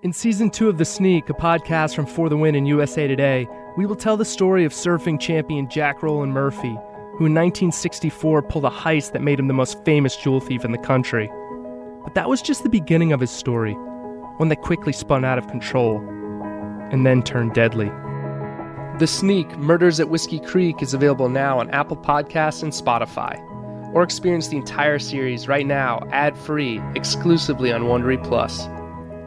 In season two of The Sneak, a podcast from For the Win and USA Today, we will tell the story of surfing champion Jack Roland Murphy, who in 1964 pulled a heist that made him the most famous jewel thief in the country. But that was just the beginning of his story, one that quickly spun out of control and then turned deadly. The Sneak Murders at Whiskey Creek is available now on Apple Podcasts and Spotify. Or experience the entire series right now, ad free, exclusively on Wondery Plus.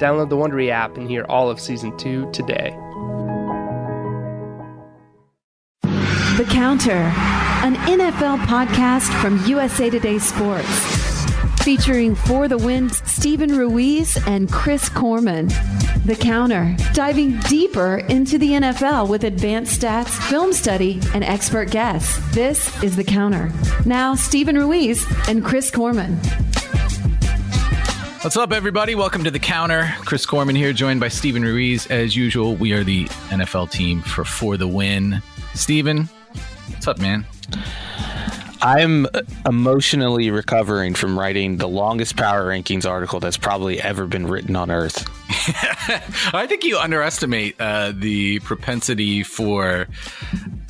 Download the Wondery app and hear all of season two today. The Counter, an NFL podcast from USA Today Sports. Featuring For the Win's Steven Ruiz and Chris Korman. The Counter, diving deeper into the NFL with advanced stats, film study, and expert guests. This is The Counter. Now, Steven Ruiz and Chris Korman. What's up, everybody? Welcome to the counter. Chris Korman here, joined by Steven Ruiz. As usual, we are the NFL team for For the Win. Steven, what's up, man? I'm emotionally recovering from writing the longest power rankings article that's probably ever been written on Earth. I think you underestimate uh, the propensity for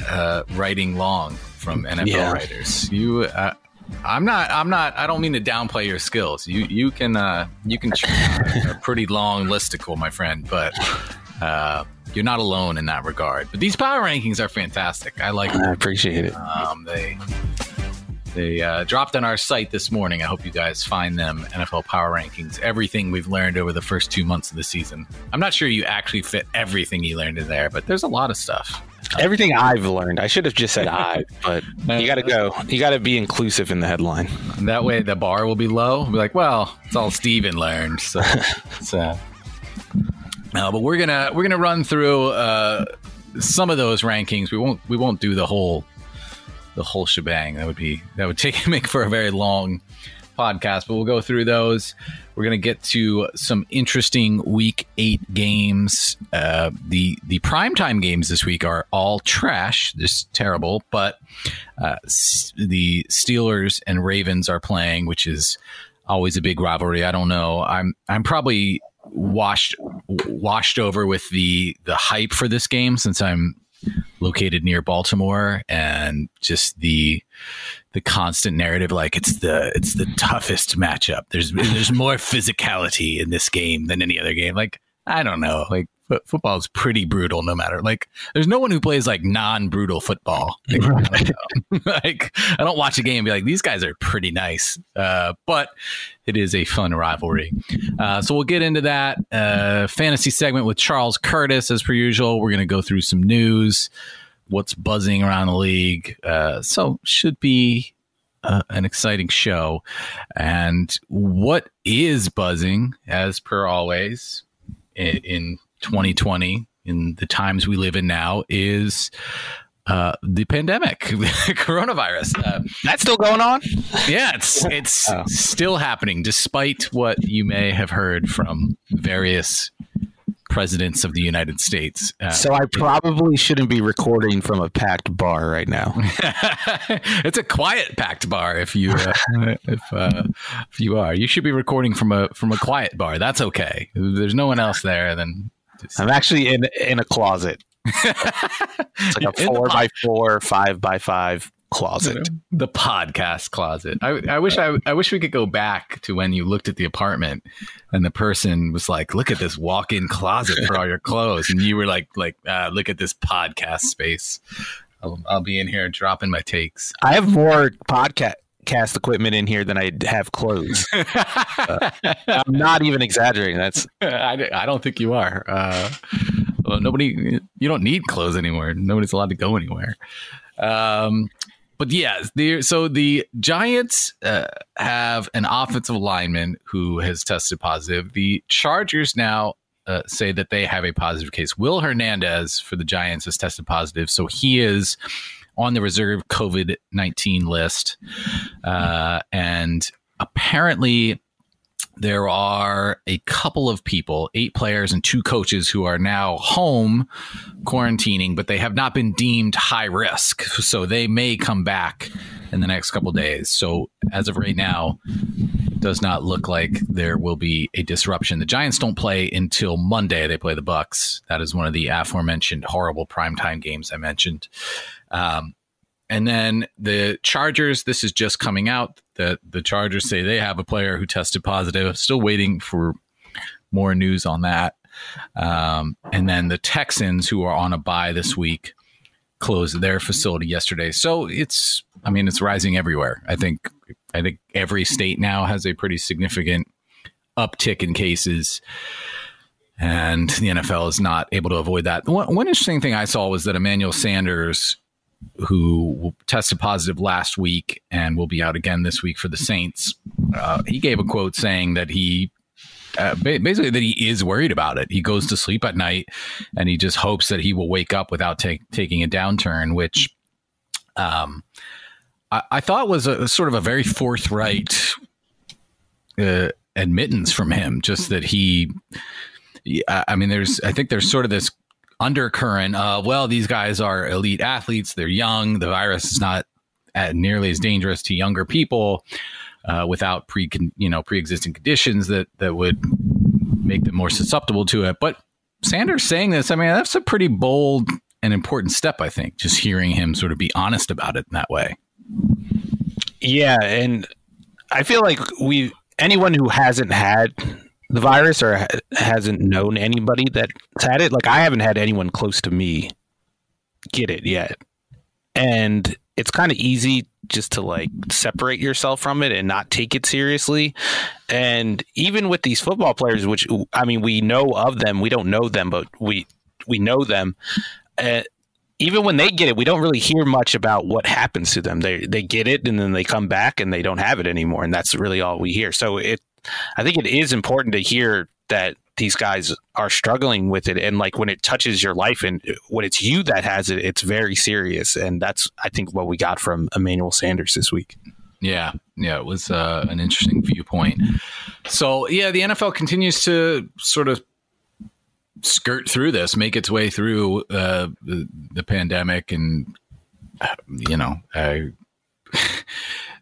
uh, writing long from NFL Yeah. writers. You, uh, I'm not. I'm not. I don't mean to downplay your skills. You, you can, uh, you can a pretty long listicle, my friend. But uh, you're not alone in that regard. But these power rankings are fantastic. I like I appreciate it. um, they they uh, dropped on our site this morning. I hope you guys find them. NFL Power Rankings. Everything we've learned over the first two months of the season. I'm not sure you actually fit everything you learned in there, but there's a lot of stuff. Everything I've learned, I should have just said I, but you got to go. You got to be inclusive in the headline. That way, the bar will be low. We'll be like, well, it's all Steven learned. So, so. No, but we're gonna we're gonna run through uh, some of those rankings. We won't we won't do the whole the whole shebang. That would be that would take make for a very long podcast. But we'll go through those. We're gonna get to some interesting week eight games. Uh, the the primetime games this week are all trash. Just terrible. But uh, s- the Steelers and Ravens are playing, which is always a big rivalry. I don't know. I'm I'm probably washed washed over with the the hype for this game since I'm located near Baltimore and just the the constant narrative like it's the it's the toughest matchup. There's there's more physicality in this game than any other game. Like I don't know. Like fo- football is pretty brutal no matter. Like there's no one who plays like non-brutal football. Like, like, I don't watch a game and be like these guys are pretty nice. Uh, but it is a fun rivalry. Uh, so we'll get into that uh, fantasy segment with Charles Curtis as per usual. We're going to go through some news, what's buzzing around the league. Uh, so should be uh, an exciting show. And what is buzzing, as per always, in, in 2020, in the times we live in now, is uh, the pandemic, coronavirus. Uh, That's still going on. yeah, it's it's Oh. still happening, despite what you may have heard from various presidents of the United States. Uh, So I probably shouldn't be recording from a packed bar right now. it's a quiet packed bar. If you uh, if uh, if you are, you should be recording from a from a quiet bar. That's okay. If there's no one else there, then I'm actually in in a closet. It's like a four by four, five by five closet. the podcast closet. I, I wish I, I wish we could go back to when you looked at the apartment and the person was like, "Look at this walk-in closet for all your clothes," and you were like, "Like, uh, look at this podcast space." I'll, I'll be in here dropping my takes. I have more podcast cast equipment in here than I have clothes. I'm not even exaggerating. That's I, I don't think you are. Uh, well, nobody, you don't need clothes anymore. Nobody's allowed to go anywhere. Um, but yeah, the, so the Giants uh, have an offensive lineman who has tested positive. The Chargers now uh, say that they have a positive case. Will Hernandez for the Giants has tested positive, so he is on the reserve COVID nineteen list, uh, and apparently there are a couple of people, eight players and two coaches, who are now home quarantining, but they have not been deemed high risk. So they may come back in the next couple days. So as of right now, does not look like there will be a disruption. The Giants don't play until Monday. They play the Bucs. That is one of the aforementioned horrible primetime games I mentioned. Um, and then the Chargers, this is just coming out that the Chargers say they have a player who tested positive. Still waiting for more news on that. Um, and then the Texans, who are on a bye this week, closed their facility yesterday. So it's, I mean, it's rising everywhere. I think, I think every state now has a pretty significant uptick in cases. And the NFL is not able to avoid that. One, one interesting thing I saw was that Emmanuel Sanders, who tested positive last week and will be out again this week for the Saints, uh, he gave a quote saying that he uh, basically that he is worried about it. He goes to sleep at night and he just hopes that he will wake up without take, taking a downturn, which um, I, I, thought was a, sort of a very forthright uh, admittance from him. Just that he, I mean, there's, I think there's sort of this undercurrent of, well, these guys are elite athletes. They're young. The virus is not nearly as dangerous to younger people uh, without pre you know pre-existing conditions that that would make them more susceptible to it. But Sanders saying this, I mean, that's a pretty bold and important step. I think just hearing him sort of be honest about it in that way. Yeah, and I feel like we anyone who hasn't had the virus or hasn't known anybody that's had it, like I haven't had anyone close to me get it yet. And it's kind of easy just to like separate yourself from it and not take it seriously. And even with these football players, which I mean, we know of them, we don't know them, but we we know them. Uh, even when they get it, we don't really hear much about what happens to them. They they get it and then they come back and they don't have it anymore, and that's really all we hear. So it, I think it is important to hear that these guys are struggling with it. And like when it touches your life and when it's you that has it it's very serious. And that's i think what we got from emmanuel sanders this week. Yeah. Yeah it was uh, an interesting viewpoint. So yeah the nfl continues to sort of skirt through this make its way through uh, the, the, pandemic and you know uh,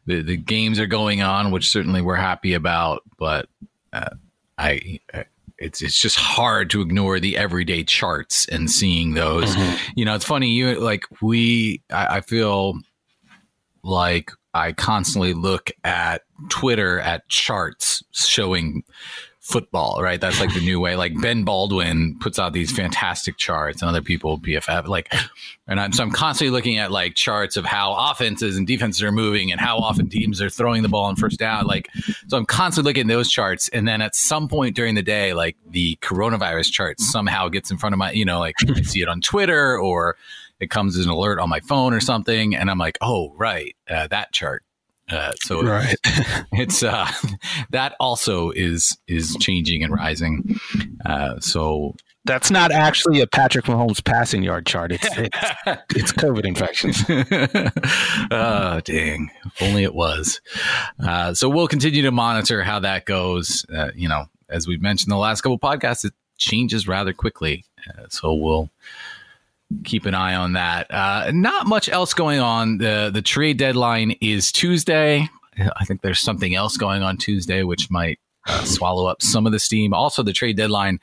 the, the games are going on which certainly we're happy about but uh, I, I it's it's just hard to ignore the everyday charts and seeing those. Mm-hmm. You know, it's funny. You like we. I, I feel like I constantly look at Twitter at charts showing football, right? That's like the new way. Like Ben Baldwin puts out these fantastic charts, and other people PFF like, and I'm so I'm constantly looking at like charts of how offenses and defenses are moving and how often teams are throwing the ball on first down. Like, so I'm constantly looking at those charts, and then at some point during the day, like the coronavirus chart somehow gets in front of my, you know, like I see it on Twitter or it comes as an alert on my phone or something, and I'm like, oh right, uh, that chart uh, so right. it's uh, that also is is changing and rising. Uh, so that's not actually a Patrick Mahomes passing yard chart. It's it's, it's COVID infections. oh dang! If only it was. Uh, so we'll continue to monitor how that goes. Uh, you know, as we've mentioned the last couple podcasts, it changes rather quickly. Uh, so we'll keep an eye on that. Uh, not much else going on. The the trade deadline is Tuesday. I think there's something else going on Tuesday, which might uh, swallow up some of the steam. Also, the trade deadline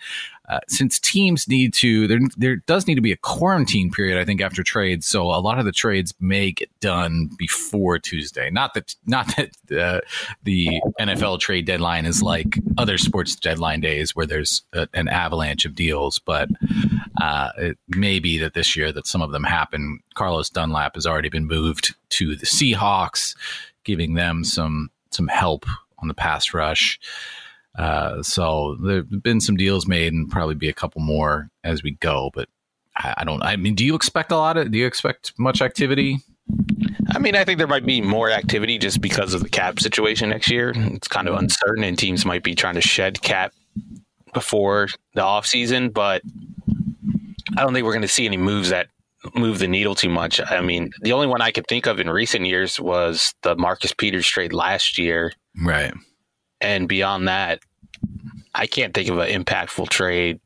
uh, since teams need to, there, there does need to be a quarantine period, I think, after trades. So a lot of the trades may get done before Tuesday. Not that, not that uh, the NFL trade deadline is like other sports deadline days where there's a, an avalanche of deals, but uh, it may be that this year that some of them happen. Carlos Dunlap has already been moved to the Seahawks, giving them some some help on the pass rush. Uh, so there have been some deals made and probably be a couple more as we go. But I, I don't. I mean, do you expect a lot of? Do you expect much activity? I mean, I think there might be more activity just because of the cap situation next year. It's kind of uncertain, and teams might be trying to shed cap before the offseason, but I don't think we're going to see any moves that move the needle too much. I mean, the only one I could think of in recent years was the Marcus Peters trade last year. Right. And beyond that, I can't think of an impactful trade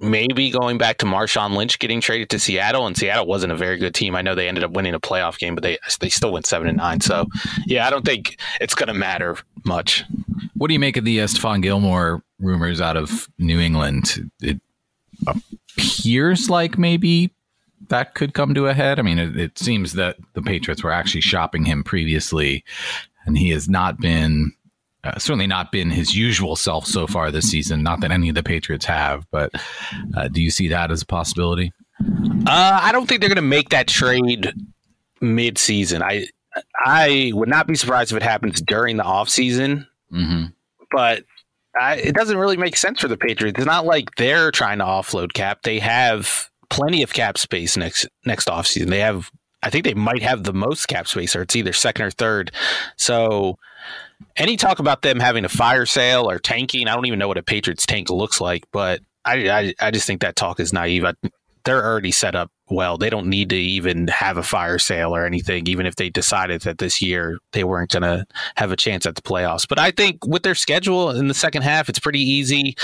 maybe going back to Marshawn Lynch getting traded to Seattle, and Seattle wasn't a very good team. I know they ended up winning a playoff game, but they they still went seven and nine. So yeah, I don't think it's going to matter much. What do you make of the uh, Stephon Gilmore rumors out of New England? It appears like maybe that could come to a head. I mean, it, it seems that the Patriots were actually shopping him previously, and he has not been uh, certainly not been his usual self so far this season. Not that any of the Patriots have, but uh, do you see that as a possibility? Uh, I don't think they're going to make that trade mid-season. I I would not be surprised if it happens during the offseason, mm-hmm. but I, it doesn't really make sense for the Patriots. It's not like they're trying to offload cap. They have plenty of cap space next next offseason. They have, I think they might have the most cap space, or it's either second or third. So any talk about them having a fire sale or tanking, I don't even know what a Patriots tank looks like, but I, I, I just think that talk is naive. I, they're already set up well. They don't need to even have a fire sale or anything, even if they decided that this year they weren't going to have a chance at the playoffs. But I think with their schedule in the second half, it's pretty easy.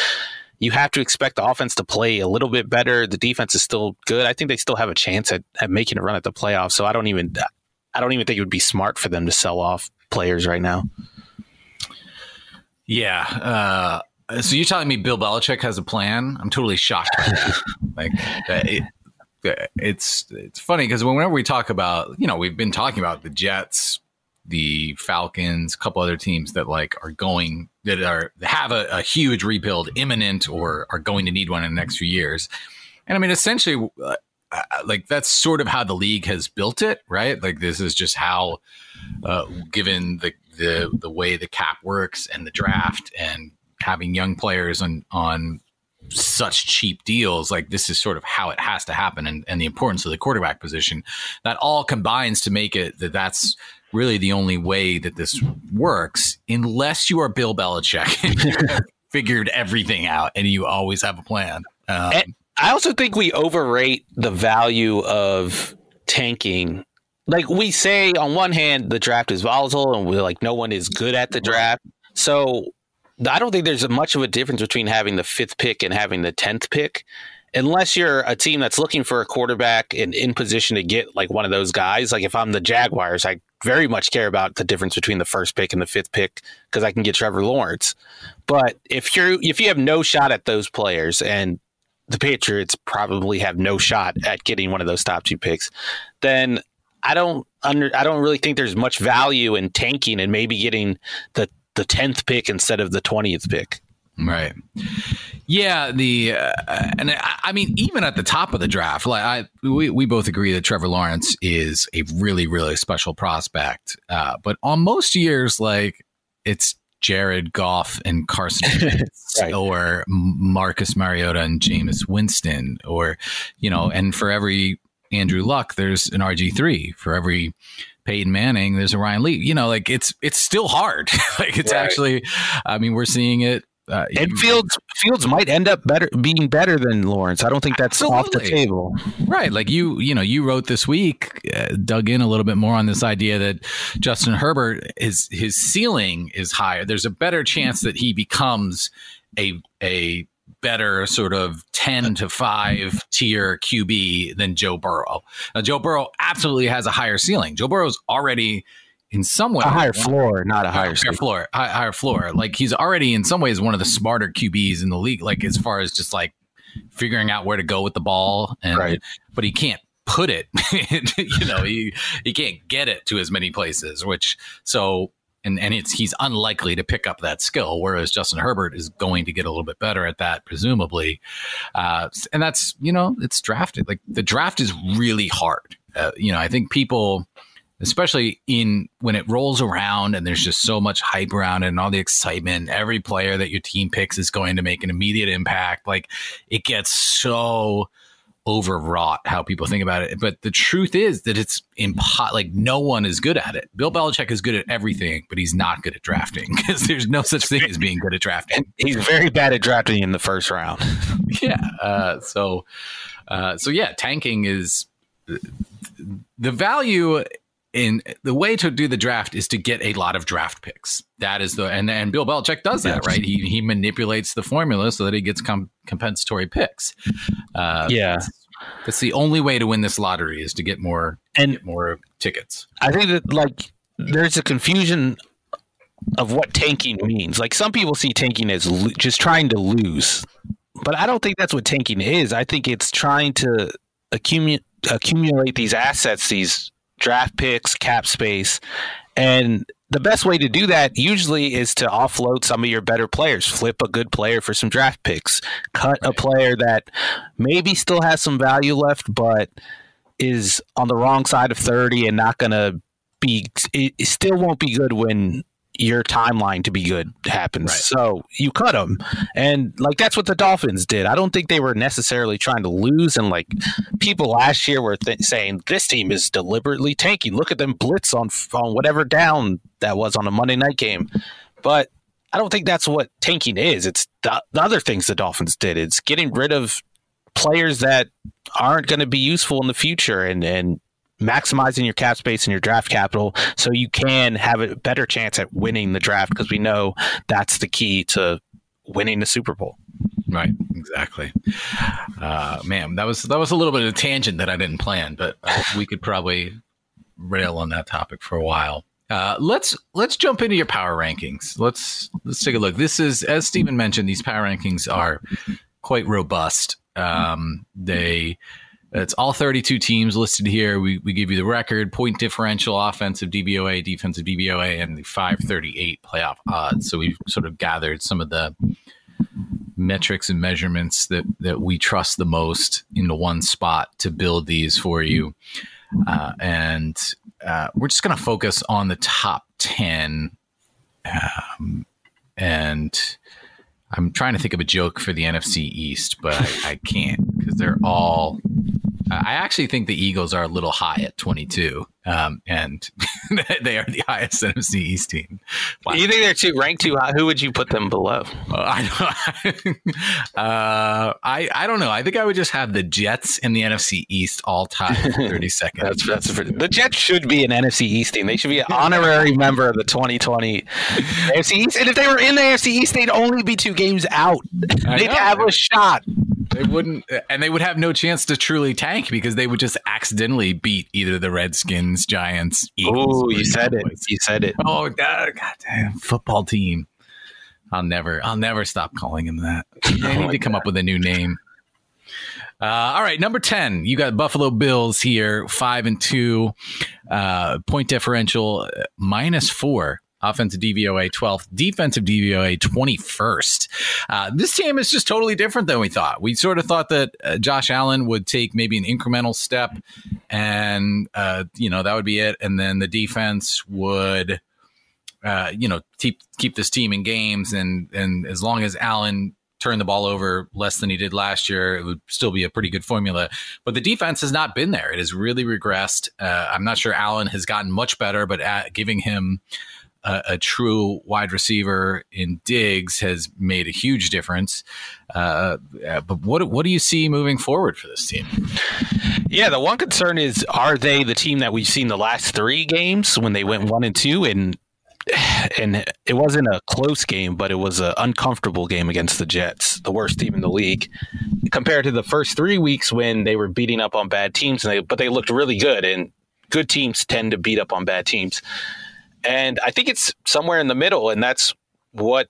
You have to expect the offense to play a little bit better. The defense is still good. I think they still have a chance at, at making a run at the playoffs. So I don't even I don't even think it would be smart for them to sell off players right now. Yeah. Uh, so you're telling me Bill Belichick has a plan? I'm totally shocked. like it, it's it's funny because whenever we talk about you know we've been talking about the Jets, the Falcons, a couple other teams that like are going that are have a, a huge rebuild imminent or are going to need one in the next few years. And I mean, essentially, uh, uh like that's sort of how the league has built it, right? Like this is just how, uh, given the the the way the cap works and the draft and having young players on on such cheap deals like this is sort of how it has to happen and, and the importance of the quarterback position. That all combines to make it that that's really the only way that this works unless you are bill belichick figured everything out and you always have a plan. Um, i also think we overrate the value of tanking like we say on one hand the draft is volatile and we're like no one is good at the draft. So i don't think there's much of a difference between having the fifth pick and having the 10th pick. Unless you're a team that's looking for a quarterback and in position to get like one of those guys. Like if i'm the jaguars i very much care about the difference between the first pick and the fifth pick because i can get trevor lawrence. But if you're if you have no shot at those players and the Patriots probably have no shot at getting one of those top two picks, then I don't under I don't really think there's much value in tanking and maybe getting the the tenth pick instead of the twentieth pick. Right. Yeah. The uh, and I, I, mean, even at the top of the draft, like I, we we both agree that Trevor Lawrence is a really really special prospect. Uh, but on most years, like it's Jared Goff and Carson right. or Marcus Mariota and Jameis Winston, or you know, and for every Andrew Luck, there's an RG3. For every Peyton Manning, there's a Ryan Leaf. You know, like it's it's still hard. like it's right. actually, I mean, we're seeing it. Uh, and Fields Fields might end up better being better than Lawrence. I don't think that's absolutely. off the table. Right. Like you, you know, you wrote this week, uh, dug in a little bit more on this idea that Justin Herbert is his ceiling is higher. There's a better chance that he becomes a a better sort of 10 to 5 tier QB than Joe Burrow. Now, Joe Burrow absolutely has a higher ceiling. Joe Burrow's already in some way a higher floor, not a higher, higher floor, high, higher floor. Like he's already in some ways one of the smarter QBs in the league. Like as far as just like figuring out where to go with the ball, and right. but he can't put it. you know, he he can't get it to as many places. Which so and and it's he's unlikely to pick up that skill. Whereas Justin Herbert is going to get a little bit better at that, presumably. Uh, and that's you know it's drafted like the draft is really hard. Uh, you know, I think people, especially in when it rolls around and there's just so much hype around it and all the excitement. Every player that your team picks is going to make an immediate impact. Like it gets so overwrought how people think about it. But the truth is that it's impo- like no one is good at it. Bill Belichick is good at everything, but he's not good at drafting because there's no such thing as being good at drafting. He's very bad at drafting in the first round. yeah. Uh, so, uh, so yeah, tanking is the value in the way to do the draft is to get a lot of draft picks. That is the and and Bill Belichick does that, right? He he manipulates the formula so that he gets com- compensatory picks. Uh, yeah, that's, that's, the only way to win this lottery is to get more and get more tickets. I think that like there's a confusion of what tanking means. Like some people see tanking as lo- just trying to lose, but I don't think that's what tanking is. I think it's trying to accumulate accumulate these assets, these draft picks, cap space, and the best way to do that usually is to offload some of your better players, flip a good player for some draft picks, cut a player that maybe still has some value left, but is on the wrong side of 30 and not going to be, it still won't be good when your timeline to be good happens. Right. So you cut them, and like that's what the Dolphins did. I don't think they were necessarily trying to lose. And like people last year were th- saying this team is deliberately tanking. Look at them blitz on on whatever down that was on a Monday night game. But I don't think that's what tanking is. It's the, the other things the Dolphins did. It's getting rid of players that aren't going to be useful in the future and and maximizing your cap space and your draft capital so you can have a better chance at winning the draft because we know that's the key to winning the Super Bowl. Right, exactly. Uh, man, that was that was a little bit of a tangent that I didn't plan, but we could probably rail on that topic for a while. Uh, let's let's jump into your power rankings. Let's let's take a look. This is, as Steven mentioned, these power rankings are quite robust. Um, they it's all 32 teams listed here. We, we give you the record, point differential, offensive DVOA, defensive DVOA, and the 538 playoff odds. So we've sort of gathered some of the metrics and measurements that, that we trust the most into one spot to build these for you. Uh, and uh, we're just going to focus on the top 10. Um, and I'm trying to think of a joke for the NFC East, but I, I can't because they're all I actually think the Eagles are a little high at 22, um, and they are the highest NFC East team. Wow. You think they're too ranked too high? Who would you put them below? Uh, I, uh, I I don't know. I think I would just have the Jets in the NFC East all time 32nd. that's that's pretty, the Jets should be an NFC East team. They should be an honorary member of the 2020 NFC East. And if they were in the NFC East, they'd only be two games out. They'd have a shot. They wouldn't, and they would have no chance to truly tank because they would just accidentally beat either the Redskins, Giants, Eagles. Oh, you said it. You said it. Oh, God, God damn, football team. I'll never, I'll never stop calling him that. They need to come up with a new name. Uh, all right, number ten, you got Buffalo Bills here, five and two, uh, point differential minus four offensive DVOA 12th, defensive DVOA 21st. Uh, this team is just totally different than we thought. We sort of thought that uh, Josh Allen would take maybe an incremental step and, uh, you know, that would be it. And then the defense would, uh, you know, keep, keep this team in games. And, and as long as Allen turn the ball over less than he did last year, it would still be a pretty good formula. But the defense has not been there. It has really regressed. Uh, I'm not sure Allen has gotten much better, but giving him a, a, true wide receiver in Diggs has made a huge difference. Uh, but what what do you see moving forward for this team? Yeah, the one concern is are they the team that we've seen the last three games when they went one and two and and it wasn't a close game, but it was an uncomfortable game against the Jets, the worst team in the league, compared to the first three weeks when they were beating up on bad teams. And they, but they looked really good, and good teams tend to beat up on bad teams. And I think it's somewhere in the middle, and that's what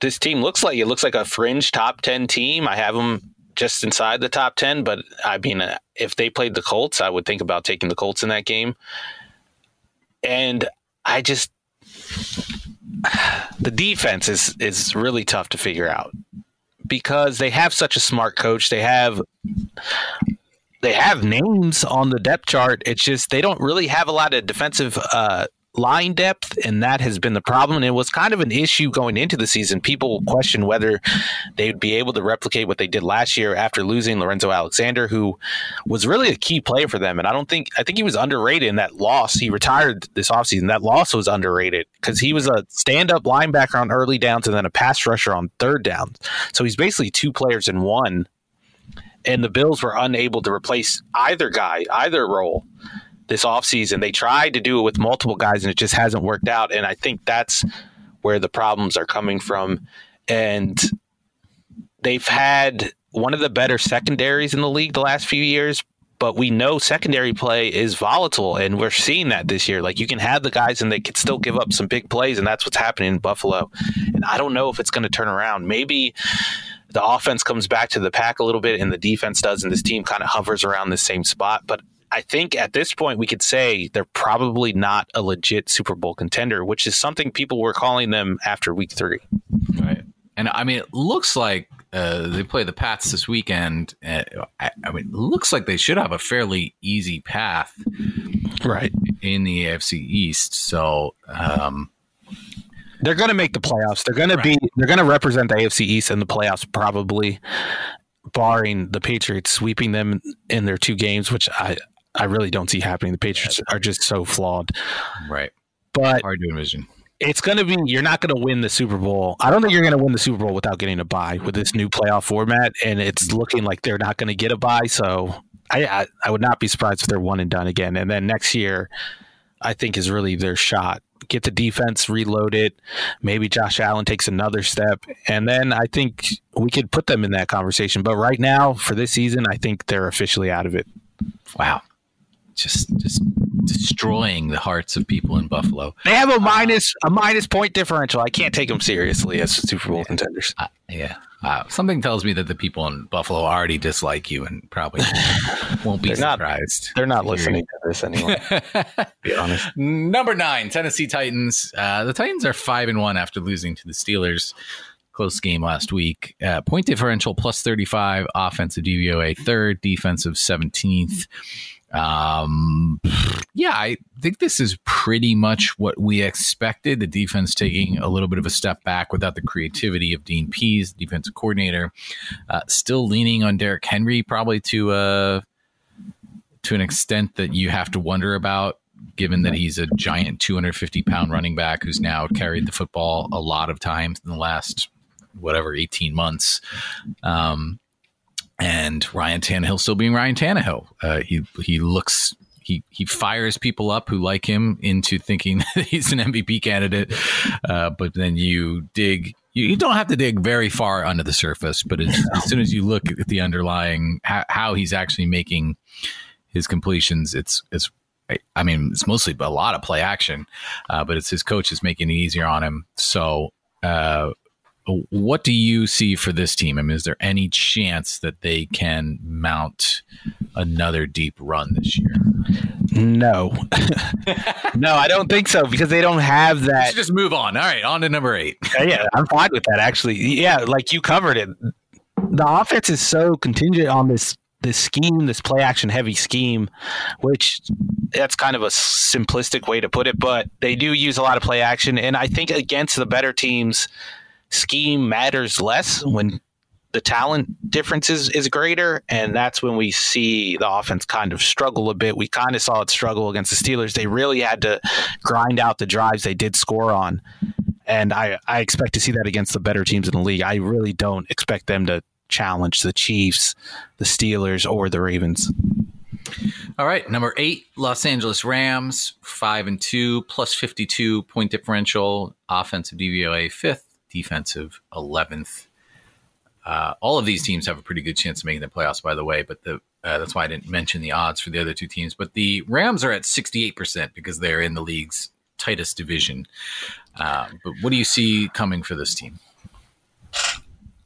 this team looks like. It looks like a fringe top 10 team. I have them just inside the top 10, but I mean, uh, if they played the Colts, I would think about taking the Colts in that game. And I just, the defense is, is really tough to figure out because they have such a smart coach. They have they have names on the depth chart. It's just they don't really have a lot of defensive uh, line depth, and that has been the problem. And it was kind of an issue going into the season. People question whether they'd be able to replicate what they did last year after losing Lorenzo Alexander, who was really a key player for them. And I don't think I think he was underrated in that loss. He retired this offseason. That loss was underrated because he was a stand-up linebacker on early downs and then a pass rusher on third downs. So he's basically two players in one. And the Bills were unable to replace either guy, either role this offseason. They tried to do it with multiple guys and it just hasn't worked out. And I think that's where the problems are coming from. And they've had one of the better secondaries in the league the last few years, but we know secondary play is volatile and we're seeing that this year like you can have the guys and they can still give up some big plays and that's what's happening in buffalo and i don't know if it's going to turn around maybe the offense comes back to the pack a little bit and the defense does and this team kind of hovers around the same spot but I think at this point we could say they're probably not a legit Super Bowl contender, which is something people were calling them after week three. Right. And I mean, it looks like uh, they play the Pats this weekend. Uh, I, I, mean, it looks like they should have a fairly easy path, right, in the AFC East. So um, they're going to make the playoffs. They're going right. to be. They're going to represent the AFC East in the playoffs, probably, barring the Patriots sweeping them in their two games, which I I really don't see happening. The Patriots are just so flawed, right? But hard to envision it's going to be you're not going to win the Super Bowl. I don't think you're going to win the Super Bowl without getting a bye with this new playoff format, and it's mm. looking like they're not going to get a bye. So I, I, I would not be surprised if they're one and done again. And then next year, I think is really their shot. Get the defense reloaded. Maybe Josh Allen takes another step, and then I think we could put them in that conversation. But right now, for this season, I think they're officially out of it. Wow just just destroying the hearts of people in Buffalo. They have a minus a minus point differential. I can't take them seriously as Super Bowl contenders. Uh, yeah, uh, something tells me that the people in Buffalo already dislike you and probably won't be they're surprised. Not, they're not listening to this anymore. be honest. Number nine, Tennessee Titans. Uh, the Titans are five and one after losing to the Steelers. Close game last week. Uh, point differential plus 35, offensive DVOA third, defensive 17th. Um, yeah, I think this is pretty much what we expected. The defense taking a little bit of a step back without the creativity of Dean Pees, the defensive coordinator. Uh, still leaning on Derrick Henry, probably to uh, to an extent that you have to wonder about, given that he's a giant 250 pound running back who's now carried the football a lot of times in the last whatever 18 months. Um, and Ryan Tannehill still being Ryan Tannehill. Uh, he he looks he he fires people up who like him into thinking that he's an MVP candidate. Uh, but then you dig. You, you, don't have to dig very far under the surface, but as, as soon as you look at the underlying how, how he's actually making his completions, it's it's I mean, it's mostly a lot of play action, uh, but it's his coach is making it easier on him. So, uh, what do you see for this team? I mean, is there any chance that they can mount another deep run this year? No, no, I don't think so because they don't have that. just move on. All right, on to number eight. yeah, I'm fine with that. Actually, yeah, like you covered it. The offense is so contingent on this this scheme, this play action heavy scheme, which that's kind of a simplistic way to put it, but they do use a lot of play action. And I think against the better teams, scheme matters less when the talent difference is, is greater. And that's when we see the offense kind of struggle a bit. We kind of saw it struggle against the Steelers. They really had to grind out the drives they did score on. And I, I expect to see that against the better teams in the league. I really don't expect them to challenge the Chiefs, the Steelers, or the Ravens. All right, number eight, Los Angeles Rams, five and two, plus fifty-two point differential, offensive DVOA fifth, defensive 11th. Uh, all of these teams have a pretty good chance of making the playoffs, by the way. But the uh, that's why I didn't mention the odds for the other two teams. But the Rams are at 68% because they're in the league's tightest division. Uh, but what do you see coming for this team?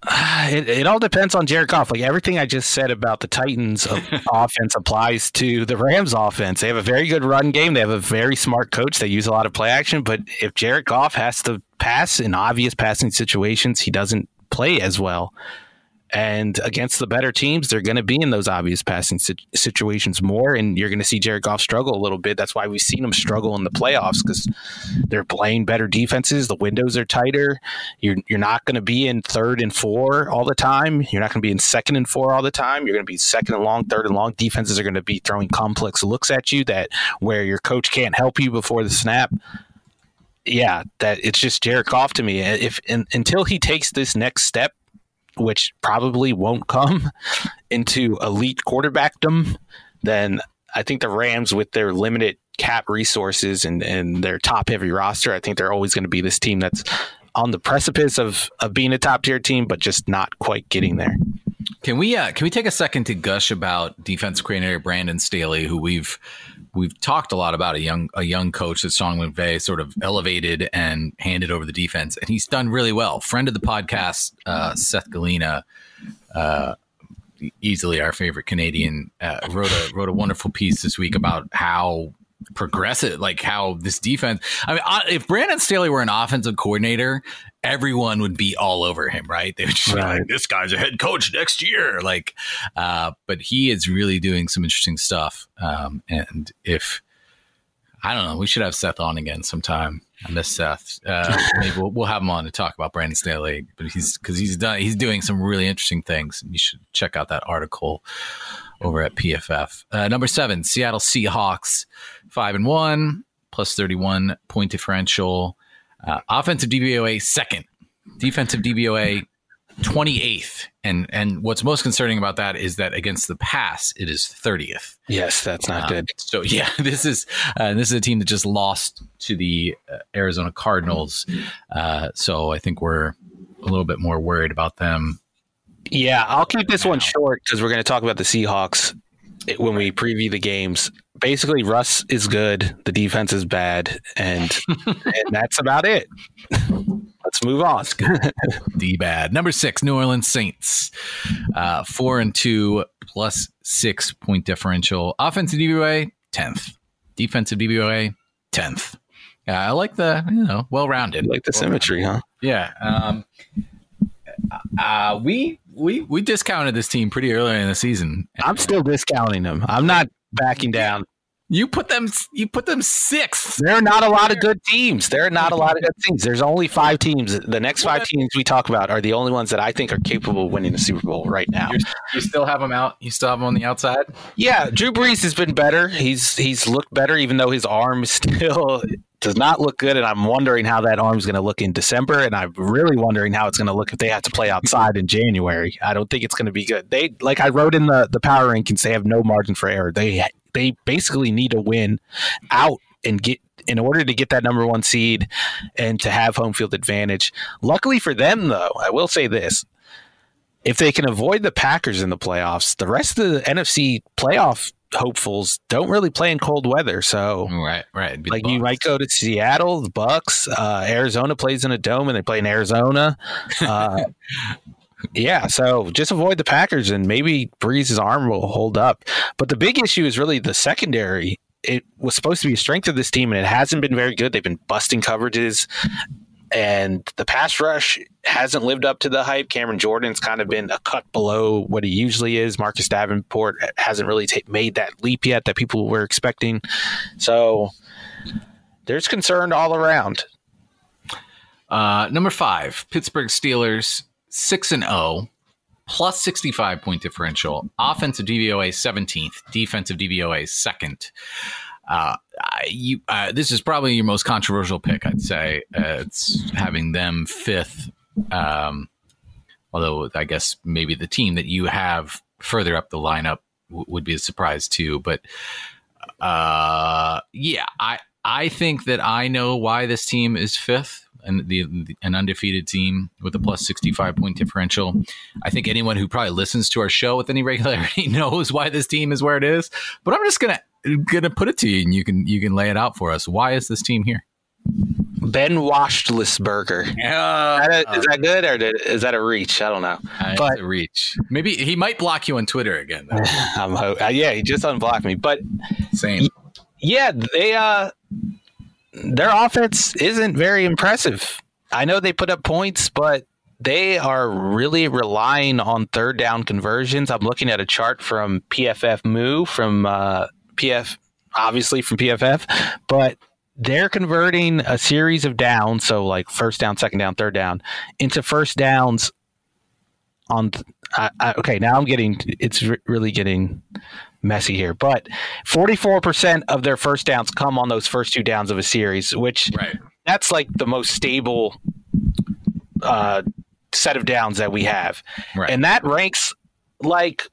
It, it, all depends on Jared Goff. Like everything I just said about the Titans offense applies to the Rams offense. They have a very good run game. They have a very smart coach. They use a lot of play action. But if Jared Goff has to pass in obvious passing situations, he doesn't play as well. And against the better teams, they're going to be in those obvious passing situations more, and you're going to see Jared Goff struggle a little bit. That's why we've seen him struggle in the playoffs because they're playing better defenses. The windows are tighter. You're you're not going to be in third and four all the time. You're not going to be in second and four all the time. You're going to be second and long, third and long. Defenses are going to be throwing complex looks at you that where your coach can't help you before the snap yeah, that it's just Jared Goff to me. If in, until he takes this next step, which probably won't come into elite quarterbackdom, then I think the Rams, with their limited cap resources and, and their top heavy roster, I think they're always going to be this team that's on the precipice of, of being a top tier team, but just not quite getting there. Can we uh, can we take a second to gush about defense coordinator Brandon Staley, who we've we've talked a lot about a young a young coach that Sean McVay sort of elevated and handed over the defense, and he's done really well. Friend of the podcast, uh, Seth Galina, uh, easily our favorite Canadian, uh, wrote a wrote a wonderful piece this week about how progressive, like how this defense. I mean, if Brandon Staley were an offensive coordinator, everyone would be all over him, right? They would just right. be like, "This guy's a head coach next year." Like, uh, but he is really doing some interesting stuff. Um, and if I don't know, we should have Seth on again sometime. I miss Seth. Uh, maybe we'll, we'll, have him on to talk about Brandon Staley, but he's because he's done he's doing some really interesting things. You should check out that article over at PFF. Uh, number seven, Seattle Seahawks, five and one, plus thirty one point differential. Uh, offensive DVOA second, defensive DVOA 28th. And and what's most concerning about that is that against the pass, it is 30th. Yes, that's not uh, good. So yeah, this is uh, this is a team that just lost to the uh, Arizona Cardinals. Uh, so I think we're a little bit more worried about them. Yeah, I'll keep this one short because we're going to talk about the Seahawks when we preview the games. Basically, Russ is good, the defense is bad, and and that's about it. Let's move on. D bad. Number six, New Orleans Saints. Uh, four and two plus six point differential. Offensive DVOA, 10th. Defensive DVOA, 10th. Yeah, I like the, you know, well rounded. Like the symmetry, huh? Yeah. Um, uh, we we we discounted this team pretty early in the season. I'm still discounting them. I'm not backing down. You put them. You put them sixth. There are not a lot of good teams. There are not a lot of good teams. There's only five teams. The next five teams we talk about are the only ones that I think are capable of winning the Super Bowl right now. You're, you still have them out. You still have them on the outside. Yeah, Drew Brees has been better. He's he's looked better, even though his arm is still does not look good. And I'm wondering how that arm is going to look in December. And I'm really wondering how it's going to look if they have to play outside in January. I don't think it's going to be good. They like I wrote in the the power rankings. They have no margin for error. They they basically need to win out and get in order to get that number one seed and to have home field advantage. Luckily for them, though, I will say this. If they can avoid the Packers in the playoffs, the rest of the NFC playoff hopefuls don't really play in cold weather. So right, right. Like you might go to Seattle, the Bucs. Uh, Arizona plays in a dome, and they play in Arizona. Uh, yeah, so just avoid the Packers and maybe Brees's arm will hold up. But the big issue is really the secondary. It was supposed to be a strength of this team, and it hasn't been very good. They've been busting coverages, and the pass rush hasn't lived up to the hype. Cameron Jordan's kind of been a cut below what he usually is. Marcus Davenport hasn't really t- made that leap yet that people were expecting. So there's concern all around. Uh, number five, Pittsburgh Steelers 6 and 0, plus 65 point differential, offensive DVOA 17th, defensive DVOA second. Uh, you, uh, this is probably your most controversial pick, I'd say. Uh, it's having them fifth, um, although I guess maybe the team that you have further up the lineup w- would be a surprise too. But uh, yeah, I I think that I know why this team is fifth and the, the, an undefeated team with a plus 65 point differential. I think anyone who probably listens to our show with any regularity knows why this team is where it is. But I'm just gonna gonna put it to you, and you can you can lay it out for us. Why is this team here? Ben Roethlisberger. Yeah, is that, a, is that good or did, is that a reach? I don't know. Uh, but a reach. Maybe he might block you on Twitter again. I'm ho- uh, yeah, he just unblocked me. But same. Yeah, they uh their offense isn't very impressive. I know they put up points, but they are really relying on third down conversions. I'm looking at a chart from PFF Moo from uh, PF, obviously from PFF, but they're converting a series of downs, so like first down, second down, third down, into first downs. On I, I, okay, now I'm getting it's really getting messy here, but 44% of their first downs come on those first two downs of a series, which right. that's like the most stable uh, set of downs that we have. Right. And that ranks like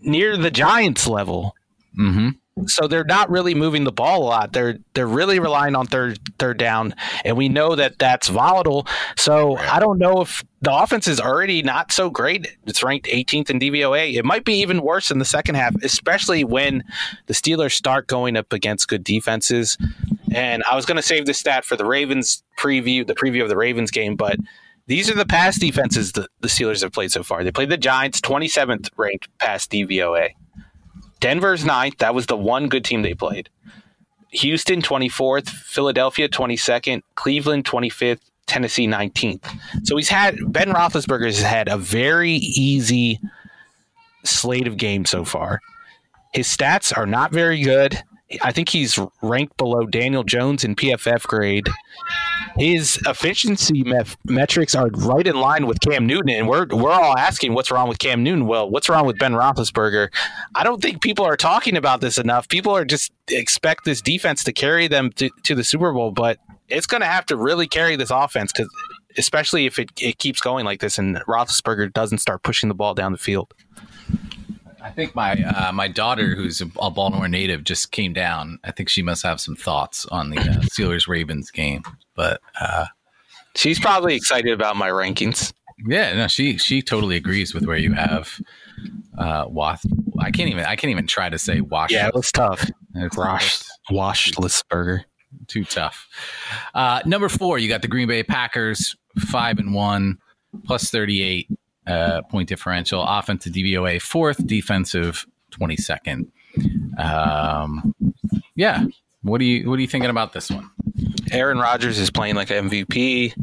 near the Giants level. Mm-hmm. So they're not really moving the ball a lot. They're they're really relying on third third down, and we know that that's volatile. So I don't know if the offense is already not so great. It's ranked 18th in DVOA. It might be even worse in the second half, especially when the Steelers start going up against good defenses. And I was going to save this stat for the Ravens preview, the preview of the Ravens game, but these are the pass defenses that the Steelers have played so far. They played the Giants, 27th ranked pass DVOA. Denver's ninth. That was the one good team they played. Houston, 24th. Philadelphia, 22nd. Cleveland, 25th. Tennessee, 19th. So he's had, Ben Roethlisberger has had a very easy slate of games so far. His stats are not very good. I think he's ranked below Daniel Jones in PFF grade. His efficiency mef- metrics are right in line with Cam Newton, and we're we're all asking what's wrong with Cam Newton. Well, what's wrong with Ben Roethlisberger? I don't think people are talking about this enough. People are just expect this defense to carry them to, to the Super Bowl, but it's going to have to really carry this offense because, especially if it, it keeps going like this, and Roethlisberger doesn't start pushing the ball down the field. I think my uh, my daughter, who's a, Baltimore native, just came down. I think she must have some thoughts on the uh, Steelers Ravens game, but uh, she's probably excited about my rankings. Yeah, no, she she totally agrees with where you have uh. I can't even I can't even try to say wash. Yeah, it was tough. It's washed washless burger. Too tough. Uh, number four, you got the Green Bay Packers, five and one, plus thirty eight uh, point differential, offensive DVOA fourth, defensive twenty second. Um, yeah, what do you what are you thinking about this one? Aaron Rodgers is playing like an MVP.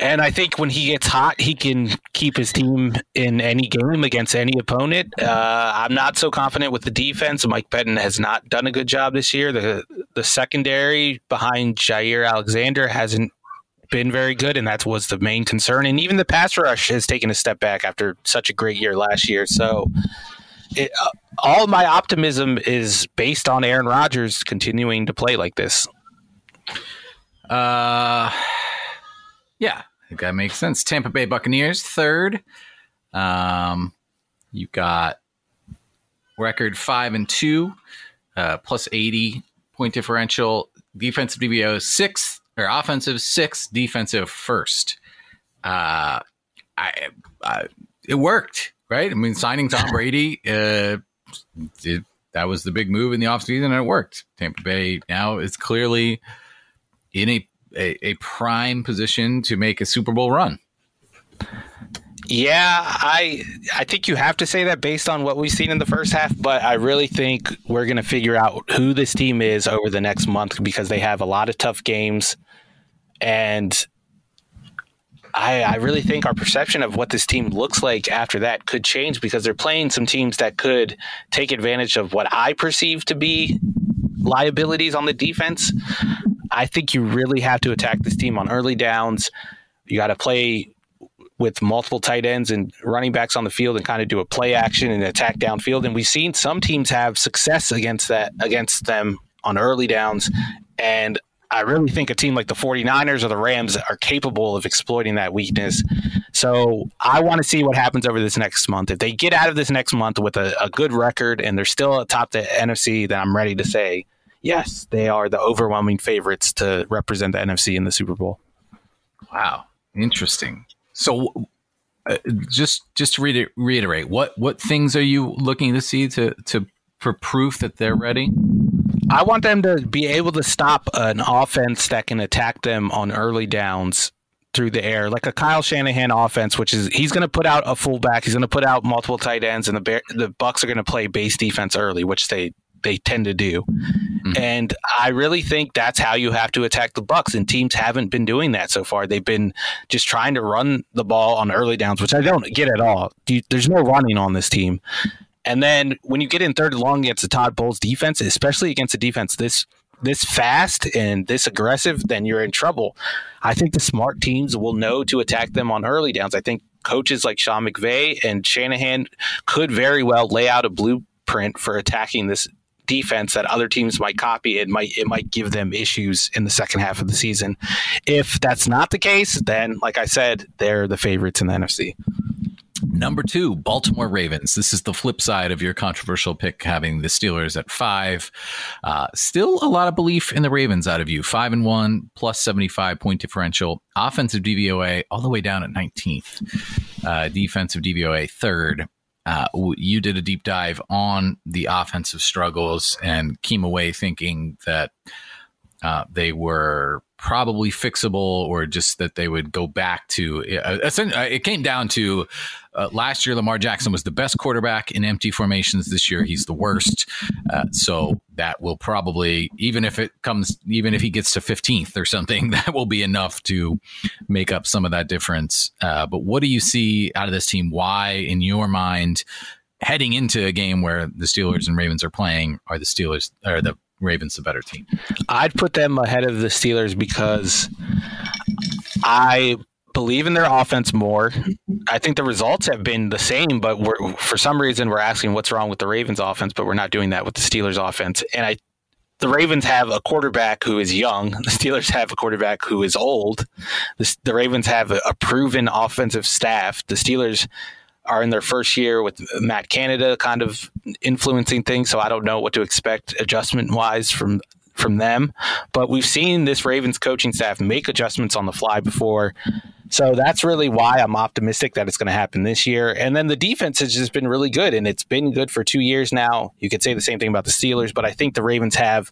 And I think when he gets hot, he can keep his team in any game against any opponent. Uh, I'm not so confident with the defense. Mike Pettine has not done a good job this year. The the secondary behind Jaire Alexander hasn't been very good, and that was the main concern. And even the pass rush has taken a step back after such a great year last year. So, it, uh, all my optimism is based on Aaron Rodgers continuing to play like this. Uh, yeah, I think that makes sense. Tampa Bay Buccaneers third. Um, you've got record five and two, uh, plus eighty point differential. Defensive DVO sixth or offensive sixth, defensive first. Uh, I, I, it worked, right? I mean, signing Tom Brady, uh, it, that was the big move in the offseason and it worked. Tampa Bay now is clearly in a, a, a prime position to make a Super Bowl run. Yeah, I I think you have to say that based on what we've seen in the first half, but I really think we're going to figure out who this team is over the next month because they have a lot of tough games and I, I, really think our perception of what this team looks like after that could change because they're playing some teams that could take advantage of what I perceive to be liabilities on the defense. I think you really have to attack this team on early downs. You got to play with multiple tight ends and running backs on the field and kind of do a play action and attack downfield. And we've seen some teams have success against that against them on early downs. And I really think a team like the 49ers or the Rams are capable of exploiting that weakness. So I want to see what happens over this next month. If they get out of this next month with a, a good record and they're still atop the NFC, then I'm ready to say, yes, they are the overwhelming favorites to represent the NFC in the Super Bowl. Wow. Interesting. So uh, just just to reiterate, what what things are you looking to see to to for proof that they're ready? I want them to be able to stop an offense that can attack them on early downs through the air, like a Kyle Shanahan offense, which is he's going to put out a fullback, he's going to put out multiple tight ends, and the Bear, the Bucs are going to play base defense early, which they they tend to do. Mm-hmm. And I really think that's how you have to attack the Bucs. And teams haven't been doing that so far. They've been just trying to run the ball on early downs, which I don't get at all. There's no running on this team. And then when you get in third and long against the Todd Bowles defense, especially against a defense this this fast and this aggressive, then you're in trouble. I think the smart teams will know to attack them on early downs. I think coaches like Sean McVay and Shanahan could very well lay out a blueprint for attacking this defense that other teams might copy. It might it might give them issues in the second half of the season. If that's not the case, then like I said, they're the favorites in the NFC. Number two, Baltimore Ravens. This is the flip side of your controversial pick, having the Steelers at five. Uh, still a lot of belief in the Ravens out of you. Five and one, plus 75 point differential. Offensive DVOA all the way down at 19th. Uh, defensive DVOA third. Uh, you did a deep dive on the offensive struggles and came away thinking that uh, they were probably fixable or just that they would go back to uh, uh it came down to uh, last year lamar jackson was the best quarterback in empty formations this year. He's the worst. Uh, so that will probably even if it comes even if he gets to 15th or something that will be enough to make up some of that difference. Uh, but what do you see out of this team? Why in your mind heading into a game where the steelers and ravens are playing are the steelers or the Ravens the better team? I'd put them ahead of the Steelers because I believe in their offense more. I think the results have been the same, but for some reason we're asking what's wrong with the Ravens offense, but we're not doing that with the Steelers offense. And I the Ravens have a quarterback who is young. The Steelers have a quarterback who is old. The, the Ravens have a, a proven offensive staff. The Steelers are in their first year with Matt Canada kind of influencing things. So I don't know what to expect adjustment wise from from them. But we've seen this Ravens coaching staff make adjustments on the fly before. So that's really why I'm optimistic that it's going to happen this year. And then the defense has just been really good, and it's been good for two years now. You could say the same thing about the Steelers, but I think the Ravens have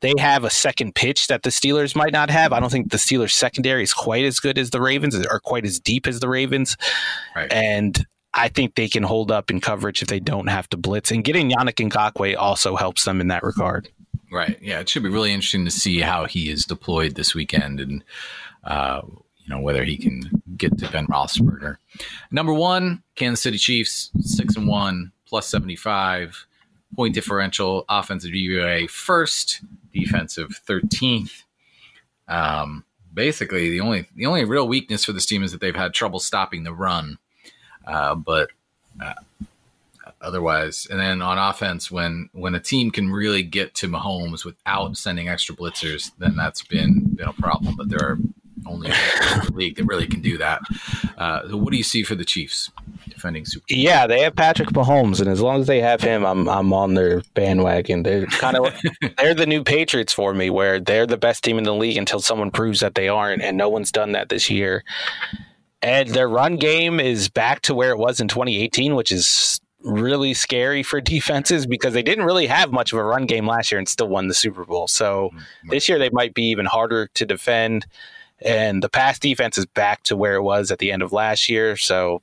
they have a second pitch that the Steelers might not have. I don't think the Steelers secondary is quite as good as the Ravens or quite as deep as the Ravens. Right. And I think they can hold up in coverage if they don't have to blitz. And getting Yannick Ngakoue also helps them in that regard. Right. Yeah. It should be really interesting to see how he is deployed this weekend and, uh, you know, whether he can get to Ben Roethlisberger. Number one, Kansas City Chiefs, six and one, plus 75 point differential, offensive DVOA first, defensive 13th. Um, basically, the only the only real weakness for this team is that they've had trouble stopping the run. Uh, but uh, otherwise, and then on offense, when when a team can really get to Mahomes without sending extra blitzers, then that's been been a problem. But there are only league that really can do that. Uh, so what do you see for the Chiefs? defending Super. Bowl. Yeah, they have Patrick Mahomes, and as long as they have him, I'm I'm on their bandwagon. They're kind of they're the new Patriots for me, where they're the best team in the league until someone proves that they aren't, and no one's done that this year. And their run game is back to where it was in 2018, which is really scary for defenses because they didn't really have much of a run game last year and still won the Super Bowl. So mm-hmm. this year they might be even harder to defend. And the pass defense is back to where it was at the end of last year. So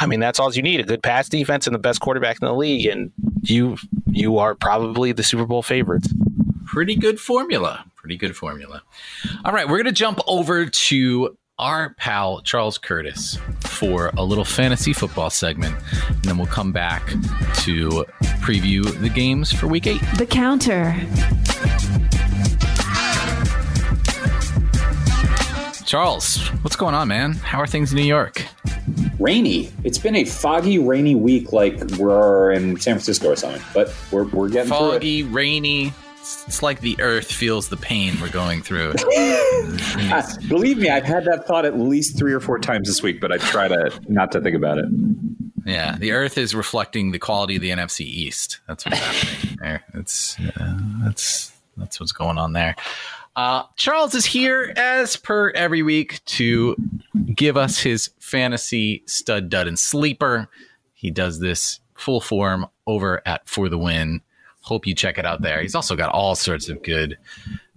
I mean, that's all you need: a good pass defense and the best quarterback in the league, and you you are probably the Super Bowl favorites. Pretty good formula. Pretty good formula. All right, we're going to jump over to our pal Charles Curtis for a little fantasy football segment, and then we'll come back to preview the games for Week Eight. The counter. Charles, what's going on, man? How are things in New York? rainy. It's been a foggy, rainy week, like we're in San Francisco or something. But we're we're getting foggy, rainy. It's like the earth feels the pain we're going through. believe me, I've had that thought at least three or four times this week, but I try to not to think about it. Yeah, the Earth is reflecting the quality of the NFC East. That's what's happening there. That's uh, that's that's what's going on there. Uh, Charles is here as per every week to give us his fantasy stud, dud, and sleeper. He does this full form over at For the Win. Hope you check it out there. He's also got all sorts of good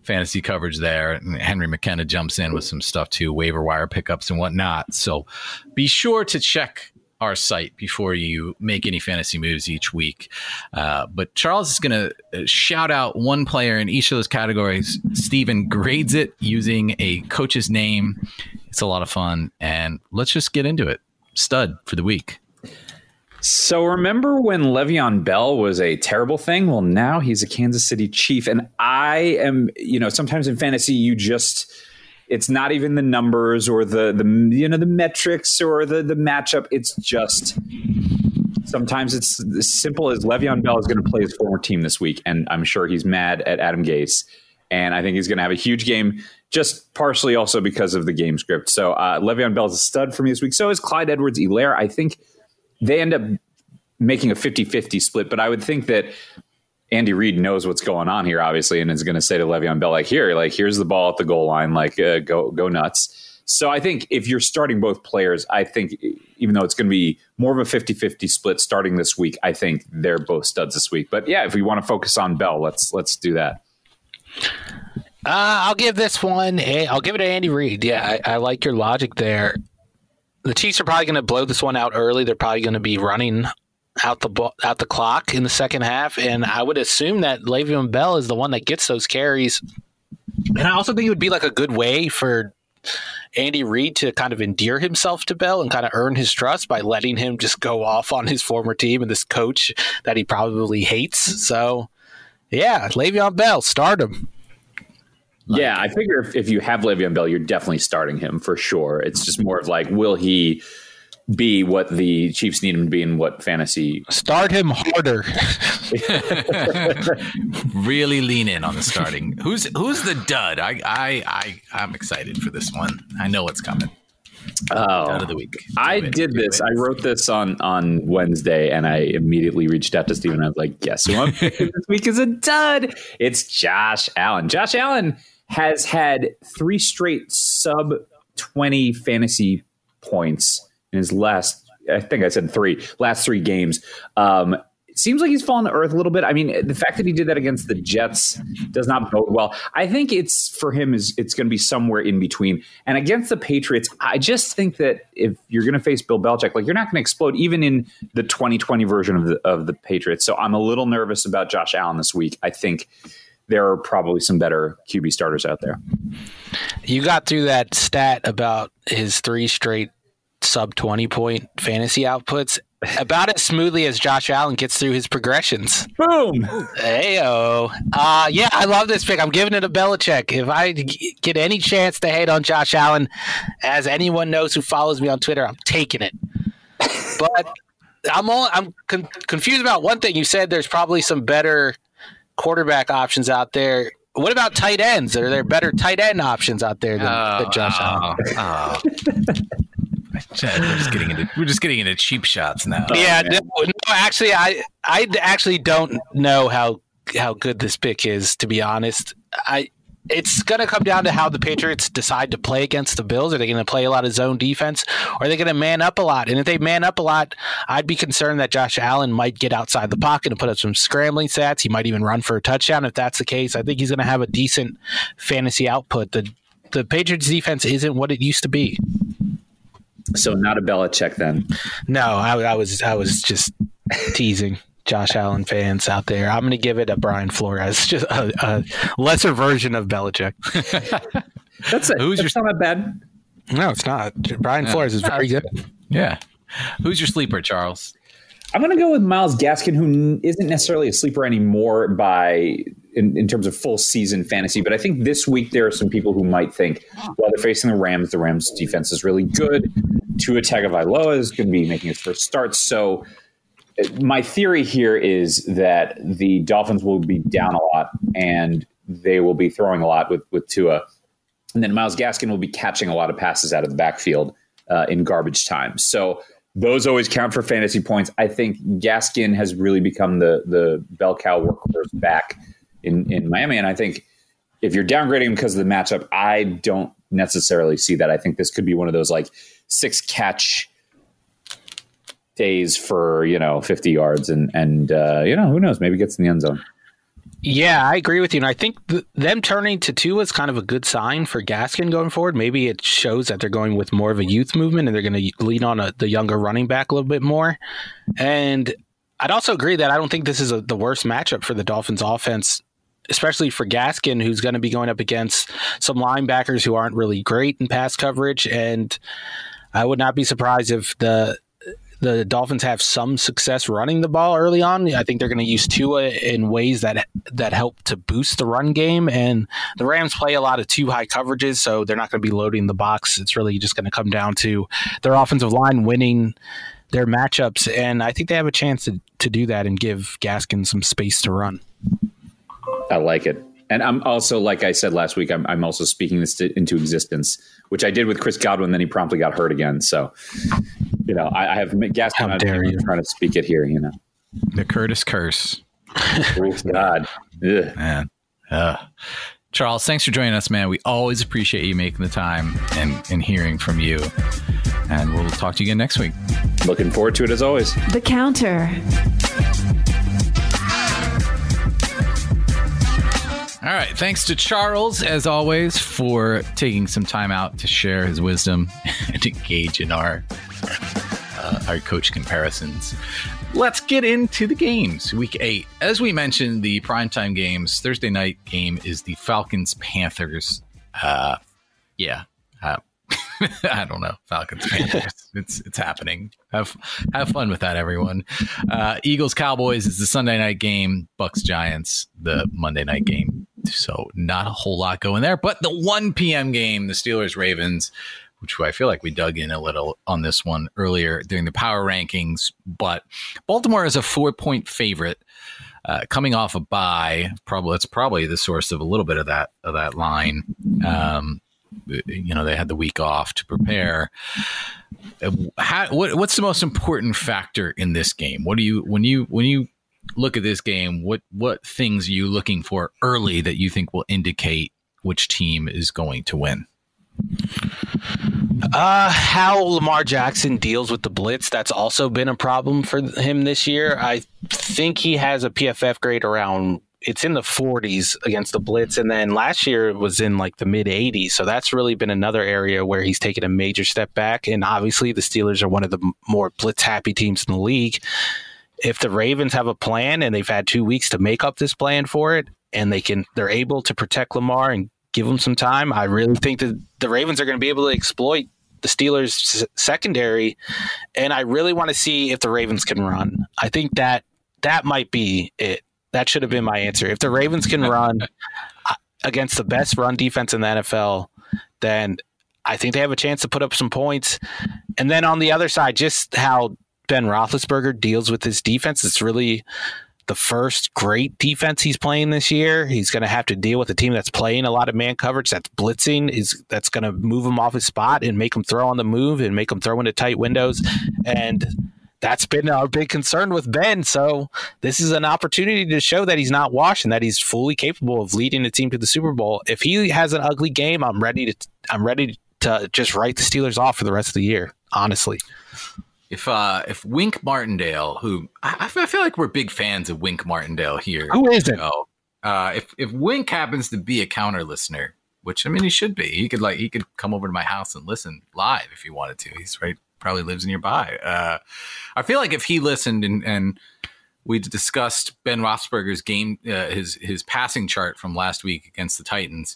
fantasy coverage there. Henry McKenna jumps in with some stuff too, waiver wire pickups and whatnot. So be sure to check our site before you make any fantasy moves each week. Uh, but Charles is going to uh, shout out one player in each of those categories. Stephen grades it using a coach's name. It's a lot of fun. And let's just get into it. Stud for the week. So remember when Le'Veon Bell was a terrible thing? Well, now he's a Kansas City Chief, and I am. You know, sometimes in fantasy, you just it's not even the numbers or the the you know the metrics or the the matchup. It's just sometimes it's as simple as Le'Veon Bell is going to play his former team this week, and I'm sure he's mad at Adam Gase, and I think he's going to have a huge game. just partially also because of the game script. So uh, Le'Veon is a stud for me this week. So is Clyde Edwards Helaire. I think they end up making a 50 50 split, but I would think that Andy Reid knows what's going on here, obviously, and is going to say to Le'Veon Bell, like, here, like, here's the ball at the goal line, like, uh, go, go nuts. So I think if you're starting both players, I think even though it's going to be more of a 50-50 split starting this week, I think they're both studs this week. But yeah, if we want to focus on Bell, let's let's do that. Uh, I'll give this one. A, I'll give it to Andy Reid. Yeah, I, I like your logic there. The Chiefs are probably going to blow this one out early. They're probably going to be running out the out the clock in the second half, and I would assume that Le'Veon Bell is the one that gets those carries. And I also think it would be like a good way for Andy Reid to kind of endear himself to Bell and kind of earn his trust by letting him just go off on his former team and this coach that he probably hates. So, yeah, Le'Veon Bell, start him. Like, yeah, I figure if, if you have Le'Veon Bell, you're definitely starting him for sure. It's just more of like, will he be what the Chiefs need him to be in what fantasy? Start him harder. really lean in on the starting. who's who's the dud? I I I I'm excited for this one. I know what's coming. Oh, dud of the week. I did this. I wrote this on on Wednesday, and I immediately reached out to Steven. I was like, "Guess who I'm this week is a dud? It's Josh Allen. Josh Allen has had three straight sub twenty fantasy points in his last I think I said three last three games. Um, it seems like he's fallen to earth a little bit. I mean, the fact that he did that against the Jets does not bode well. I think it's for him is it's going to be somewhere in between. And against the Patriots, I just think that if you're going to face Bill Belichick, like you're not going to explode even in the 2020 version of the of the Patriots. So I'm a little nervous about Josh Allen this week. I think there are probably some better QB starters out there. You got through that stat about his three straight sub 20 point fantasy outputs about as smoothly as Josh Allen gets through his progressions. Boom. Heyo. Uh, yeah, I love this pick. I'm giving it a Belichick. If I get any chance to hate on Josh Allen, as anyone knows who follows me on Twitter, I'm taking it. But I'm all, I'm con- confused about one thing. You said there's probably some better quarterback options out there. What about tight ends? Are there better tight end options out there than, oh, than Josh Allen? Oh. we're just getting into we're just getting into cheap shots now. Yeah, oh, no, no, actually, I I actually don't know how how good this pick is. To be honest, I it's going to come down to how the Patriots decide to play against the Bills. Are they going to play a lot of zone defense? Or are they going to man up a lot? And if they man up a lot, I'd be concerned that Josh Allen might get outside the pocket and put up some scrambling stats. He might even run for a touchdown. If that's the case, I think he's going to have a decent fantasy output. The the Patriots defense isn't what it used to be. So not a Belichick then. No, I, I was I was just teasing. Josh Allen fans out there. I'm going to give it a Brian Flores, just a, a lesser version of Belichick. that's a, Who's that's your, not bad. No, it's not. Brian no, Flores is very good. Yeah. Who's your sleeper, Charles? I'm going to go with Myles Gaskin, who isn't necessarily a sleeper anymore by in, in, terms of full season fantasy. But I think this week there are some people who might think, while they're facing the Rams, the Rams defense is really good. Tua Tagovailoa is going to be making his first start. So uh, my theory here is that the Dolphins will be down a lot and they will be throwing a lot with, with Tua. And then Myles Gaskin will be catching a lot of passes out of the backfield uh, in garbage time. So those always count for fantasy points. I think Gaskin has really become the the bell cow workhorse back in in Miami, and I think if you're downgrading him because of the matchup, I don't necessarily see that. I think this could be one of those like six catch days for you know 50 yards, and and uh, you know who knows, maybe gets in the end zone. Yeah, I agree with you. And I think th- them turning to Tua is kind of a good sign for Gaskin going forward. Maybe it shows that they're going with more of a youth movement and they're going to lean on a, the younger running back a little bit more. And I'd also agree that I don't think this is a, the worst matchup for the Dolphins offense, especially for Gaskin, who's going to be going up against some linebackers who aren't really great in pass coverage. And I would not be surprised if the the Dolphins have some success running the ball early on. I think they're going to use Tua in ways that that help to boost the run game. And the Rams play a lot of two high coverages, so they're not going to be loading the box. It's really just going to come down to their offensive line winning their matchups, and I think they have a chance to, to do that and give Gaskin some space to run. I like it. And I'm also, like I said last week, I'm, I'm also speaking this to, into existence, which I did with Chris Godwin. Then he promptly got hurt again. So, you know, I, I have gas on trying to speak it here. You know, the Curtis curse. Thanks, God, Ugh. man. Uh, Charles, thanks for joining us, man. We always appreciate you making the time and, and hearing from you. And we'll talk to you again next week. Looking forward to it as always. The counter. All right. Thanks to Charles, as always, for taking some time out to share his wisdom and engage in our uh, our coach comparisons. Let's get into the games. Week eight. As we mentioned, the primetime games, Thursday night game is the Falcons Panthers. Uh, yeah. Uh, I don't know. Falcons Panthers. it's it's happening. Have have fun with that, everyone. Uh, Eagles Cowboys is the Sunday night game. Bucs Giants the Monday night game. So not a whole lot going there. But the 1 p.m. game, the Steelers Ravens, which I feel like we dug in a little on this one earlier during the power rankings. But Baltimore is a four point favorite. Uh, coming off a bye, probably that's probably the source of a little bit of that of that line. Um, you know, they had the week off to prepare. How, what, what's the most important factor in this game? What do you when you when you look at this game? What what things are you looking for early that you think will indicate which team is going to win? Uh, how Lamar Jackson deals with the blitz, that's also been a problem for him this year. I think he has a PFF grade around it's in the 40s against the blitz and then last year it was in like the mid 80s so that's really been another area where he's taken a major step back and obviously the steelers are one of the more blitz happy teams in the league if the ravens have a plan and they've had two weeks to make up this plan for it and they can they're able to protect lamar and give him some time i really think that the ravens are going to be able to exploit the Steelers secondary, and I really want to see if the Ravens can run. I think that that might be it. That should have been my answer. If the Ravens can run uh, against the best run defense in the NFL, then I think they have a chance to put up some points. And then on the other side, just how Ben Roethlisberger deals with his defense, it's really the first great defense he's playing this year. He's going to have to deal with a team that's playing a lot of man coverage, that's blitzing, is that's going to move him off his spot and make him throw on the move and make him throw into tight windows. And that's been our big concern with Ben. So this is an opportunity to show that he's not washed and that he's fully capable of leading the team to the Super Bowl. If he has an ugly game, I'm ready to I'm ready to just write the Steelers off for the rest of the year. Honestly if uh if Wink Martindale, who I, I, feel like we're big fans of Wink Martindale here. Who is it? uh, if if Wink happens to be a counter listener, which I mean he should be, he could like he could come over to my house and listen live if he wanted to. He's right, probably lives nearby. Uh, I feel like if he listened and and we discussed Ben Roethlisberger's game, uh, his his passing chart from last week against the Titans,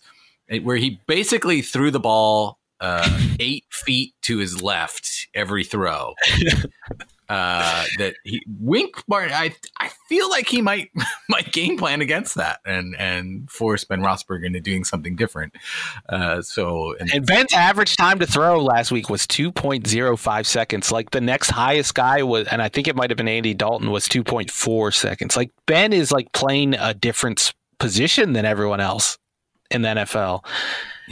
where he basically threw the ball uh, eight feet to his left every throw. uh, that he Wink Martin, I I feel like he might might game plan against that and and force Ben Roethlisberger into doing something different. Uh, so and, and Ben's average time to throw last week was two point zero five seconds. Like the next highest guy was, and I think it might have been Andy Dalton was two point four seconds. Like Ben is like playing a different position than everyone else in the NFL.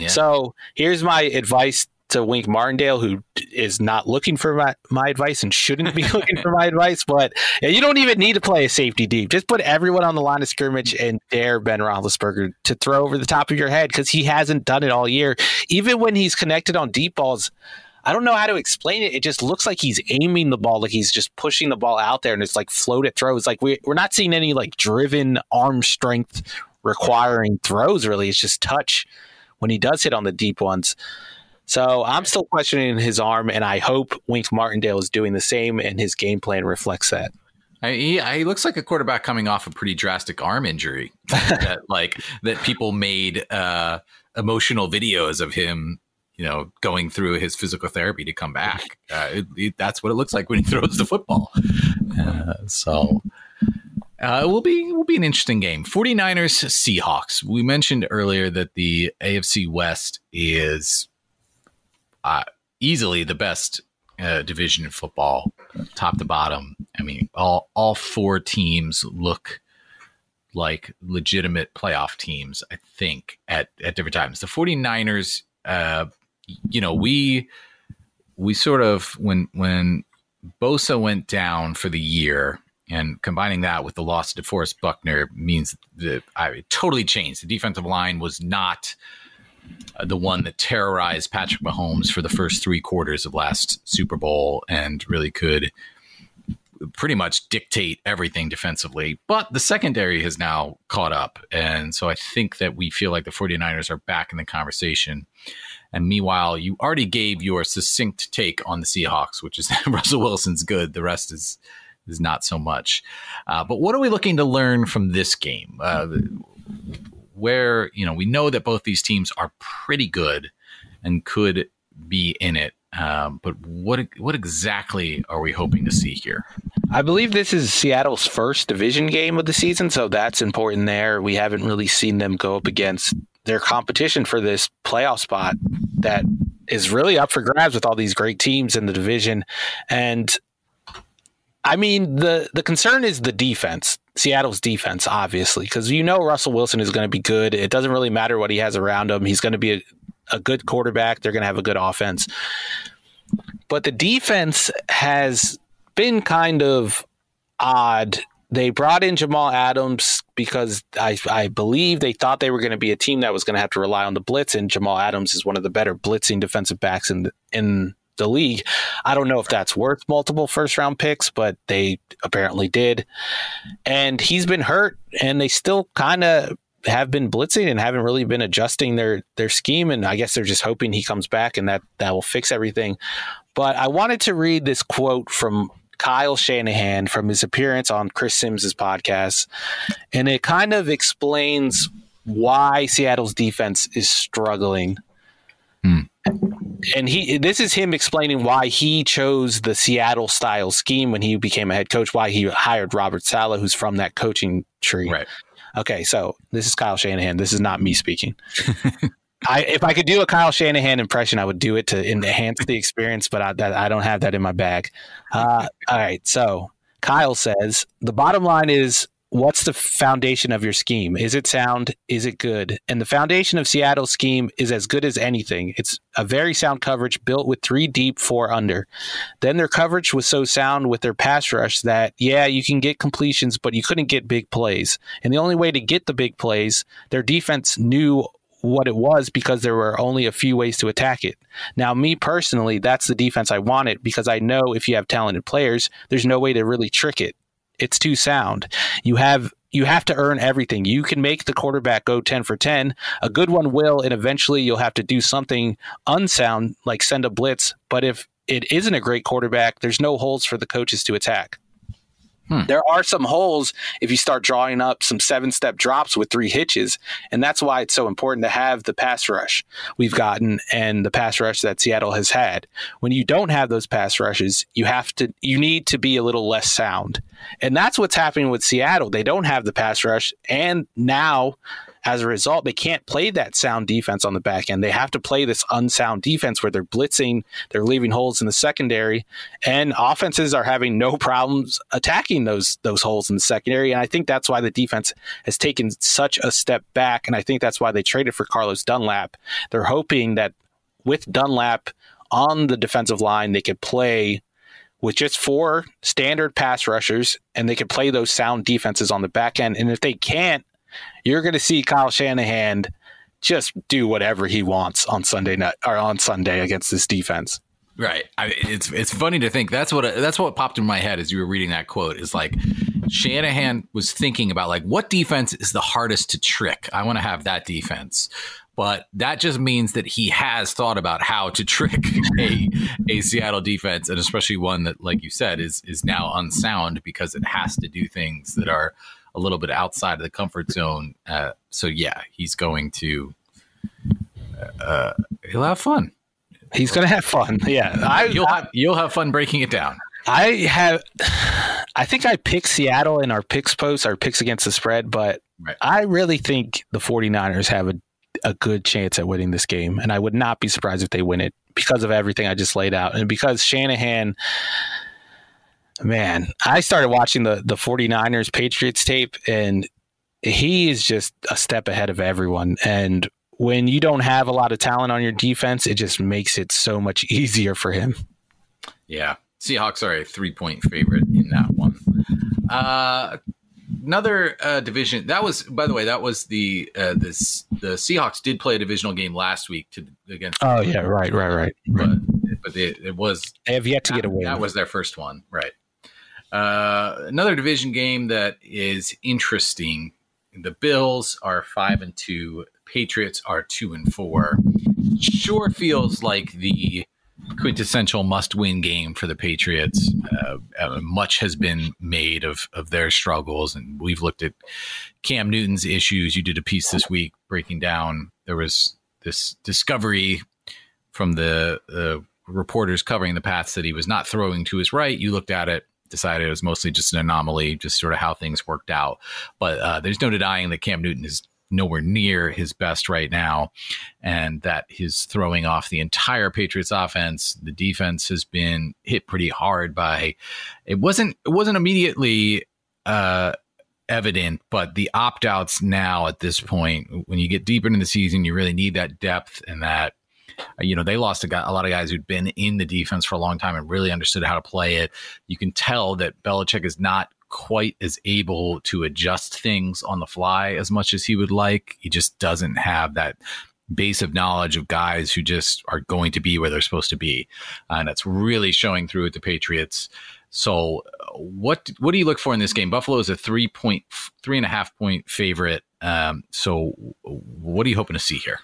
So here's my advice to Wink Martindale, who is not looking for my, my advice and shouldn't be looking for my advice. But you don't even need to play a safety deep. Just put everyone on the line of scrimmage and dare Ben Roethlisberger to throw over the top of your head because he hasn't done it all year. Even when he's connected on deep balls, I don't know how to explain it. It just looks like he's aiming the ball, like he's just pushing the ball out there, and it's like floated throws. Like we, we're not seeing any like driven arm strength requiring throws. Really, it's just touch when he does hit on the deep ones. So I'm still questioning his arm, and I hope Wink Martindale is doing the same, and his game plan reflects that. He, he looks like a quarterback coming off a pretty drastic arm injury, that like that people made uh, emotional videos of him, you know, going through his physical therapy to come back. Uh, it, it, that's what it looks like when he throws the football. Uh, so uh, it will be will be an interesting game. 49ers Seahawks. We mentioned earlier that the AFC West is uh, easily the best uh, division in football, top to bottom. I mean, all all four teams look like legitimate playoff teams, I think, at, at different times. The 49ers, uh, you know, we we sort of when when Bosa went down for the year, and combining that with the loss to DeForest Buckner means that I totally changed. The defensive line was not uh, the one that terrorized Patrick Mahomes for the first three quarters of last Super Bowl and really could pretty much dictate everything defensively. But the secondary has now caught up. And so I think that we feel like the 49ers are back in the conversation. And meanwhile, you already gave your succinct take on the Seahawks, which is that Russell Wilson's good. The rest is is not so much. Uh, but what are we looking to learn from this game? Uh, where you know we know that both these teams are pretty good and could be in it. Um, but what what exactly are we hoping to see here? I believe this is Seattle's first division game of the season, so that's important there. We haven't really seen them go up against their competition for this playoff spot that is really up for grabs with all these great teams in the division. And I mean, the the concern is the defense, Seattle's defense, obviously, because you know Russell Wilson is going to be good. It doesn't really matter what he has around him; he's going to be a, a good quarterback. They're going to have a good offense. But the defense has been kind of odd. They brought in Jamal Adams because I, I believe they thought they were going to be a team that was going to have to rely on the blitz, and Jamal Adams is one of the better blitzing defensive backs in the, in the league. I don't know if that's worth multiple first round picks, but they apparently did. And he's been hurt, and they still kind of have been blitzing and haven't really been adjusting their their scheme. And I guess they're just hoping he comes back and that that will fix everything. But I wanted to read this quote from Kyle Shanahan from his appearance on Chris Simms's podcast, and it kind of explains why Seattle's defense is struggling. Hmm. And he this is him explaining why he chose the Seattle style scheme when he became a head coach, why he hired Robert Saleh, who's from that coaching tree. Right. Okay, so this is Kyle Shanahan. This is not me speaking. I, if I could do a Kyle Shanahan impression, I would do it to enhance the experience, but I, that, I don't have that in my bag. Uh, all right. So Kyle says the bottom line is what's the foundation of your scheme? Is it sound? Is it good? And the foundation of Seattle's scheme is as good as anything. It's a very sound coverage built with three deep, four under. Then their coverage was so sound with their pass rush that, yeah, you can get completions, but you couldn't get big plays. And the only way to get the big plays, their defense knew what it was because there were only a few ways to attack it. Now, me personally, that's the defense I wanted because I know if you have talented players, there's no way to really trick it. It's too sound. You have you have to earn everything. You can make the quarterback go 10 for 10. A good one will, and eventually you'll have to do something unsound like send a blitz. But if it isn't a great quarterback, there's no holes for the coaches to attack. Hmm. There are some holes if you start drawing up some seven step drops with three hitches. And that's why it's so important to have the pass rush we've gotten and the pass rush that Seattle has had. When you don't have those pass rushes, you have to, you need to be a little less sound. And that's what's happening with Seattle. They don't have the pass rush. And now as a result, they can't play that sound defense on the back end. They have to play this unsound defense where they're blitzing, they're leaving holes in the secondary, and offenses are having no problems attacking those those holes in the secondary. And I think that's why the defense has taken such a step back. And I think that's why they traded for Carlos Dunlap. They're hoping that with Dunlap on the defensive line, they could play with just four standard pass rushers and they could play those sound defenses on the back end. And if they can't, you're going to see Kyle Shanahan just do whatever he wants on Sunday night or on Sunday against this defense. Right. I it's it's funny to think that's what that's what popped in my head as you were reading that quote is like Shanahan was thinking about like what defense is the hardest to trick. I want to have that defense. But that just means that he has thought about how to trick a, a Seattle defense, and especially one that, like you said, is is now unsound because it has to do things that are a little bit outside of the comfort zone. Uh, so yeah, he's going to uh, he'll have fun. He's going to have fun. Yeah, I, you'll have you'll have fun breaking it down. I have. I think I picked Seattle in our picks post, our picks against the spread, but right. I really think the 49ers have a, a good chance at winning this game. And I would not be surprised if they win it because of everything I just laid out. And because Shanahan Man, I started watching the the 49ers Patriots tape and he is just a step ahead of everyone. And when you don't have a lot of talent on your defense, it just makes it so much easier for him. Yeah. Seahawks are a three point favorite in that one. Uh, another uh, division that was, by the way, that was the uh, this the Seahawks did play a divisional game last week to against. Oh yeah, right, right, right. But but it, it was they have yet to that, get a win. That was their first one, right? Uh, another division game that is interesting. The Bills are five and two. Patriots are two and four. Sure feels like the quintessential must-win game for the Patriots. Uh, uh, much has been made of of their struggles, and we've looked at Cam Newton's issues. You did a piece this week breaking down. There was this discovery from the uh, reporters covering the Pats that he was not throwing to his right. You looked at it. Decided it was mostly just an anomaly, just sort of how things worked out. But uh, there's no denying that Cam Newton is nowhere near his best right now, and that he's throwing off the entire Patriots offense. The defense has been hit pretty hard by. It wasn't. It wasn't immediately. Uh, evident, but the opt outs now at this point, when you get deeper into the season, you really need that depth and that. You know, they lost a, guy, a lot of guys who'd been in the defense for a long time and really understood how to play it. You can tell that Belichick is not quite as able to adjust things on the fly as much as he would like. He just doesn't have that base of knowledge of guys who just are going to be where they're supposed to be, uh, and that's really showing through with the Patriots. So, what what do you look for in this game? Buffalo is a three point three and a half point favorite. Um, so, what are you hoping to see here?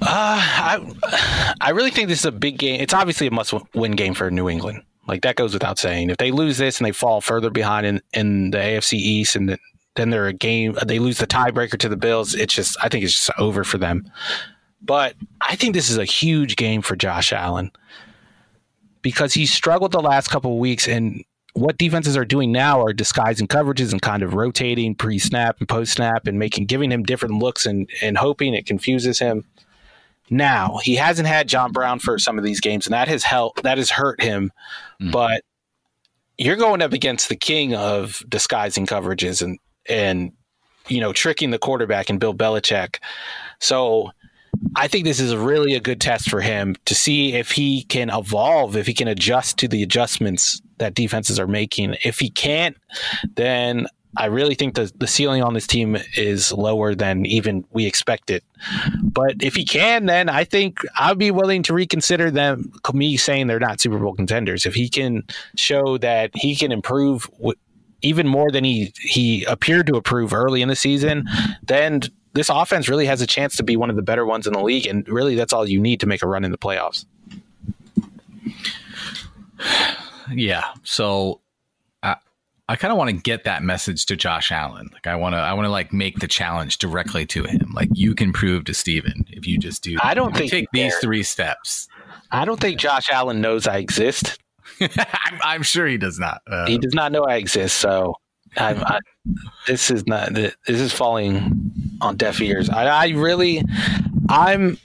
Uh, I I really think this is a big game. It's obviously a must win game for New England. Like that goes without saying. If they lose this and they fall further behind in, in the AFC East and the, then they're a game, they lose the tiebreaker to the Bills. It's just, I think it's just over for them. But I think this is a huge game for Josh Allen because he struggled the last couple weeks and what defenses are doing now are disguising coverages and kind of rotating pre snap and post snap and making giving him different looks and, and hoping it confuses him. Now he hasn't had John Brown for some of these games, and that has helped. That has hurt him. Mm. But you're going up against the king of disguising coverages and and you know tricking the quarterback and Bill Belichick. So I think this is really a good test for him to see if he can evolve, if he can adjust to the adjustments that defenses are making. If he can't, then I really think the, the ceiling on this team is lower than even we expected. But if he can, then I think I'd be willing to reconsider them. Me saying they're not Super Bowl contenders. If he can show that he can improve even more than he he appeared to improve early in the season, then this offense really has a chance to be one of the better ones in the league. And really, that's all you need to make a run in the playoffs. Yeah. So I kind of want to get that message to Josh Allen. Like I want to, I want to like make the challenge directly to him. Like you can prove to Steven if you just do. I don't think take these three steps. I don't think Josh Allen knows I exist. I'm, I'm, sure he does not. Uh, he does not know I exist. So I, this is not. This is falling on deaf ears. I, I really, I'm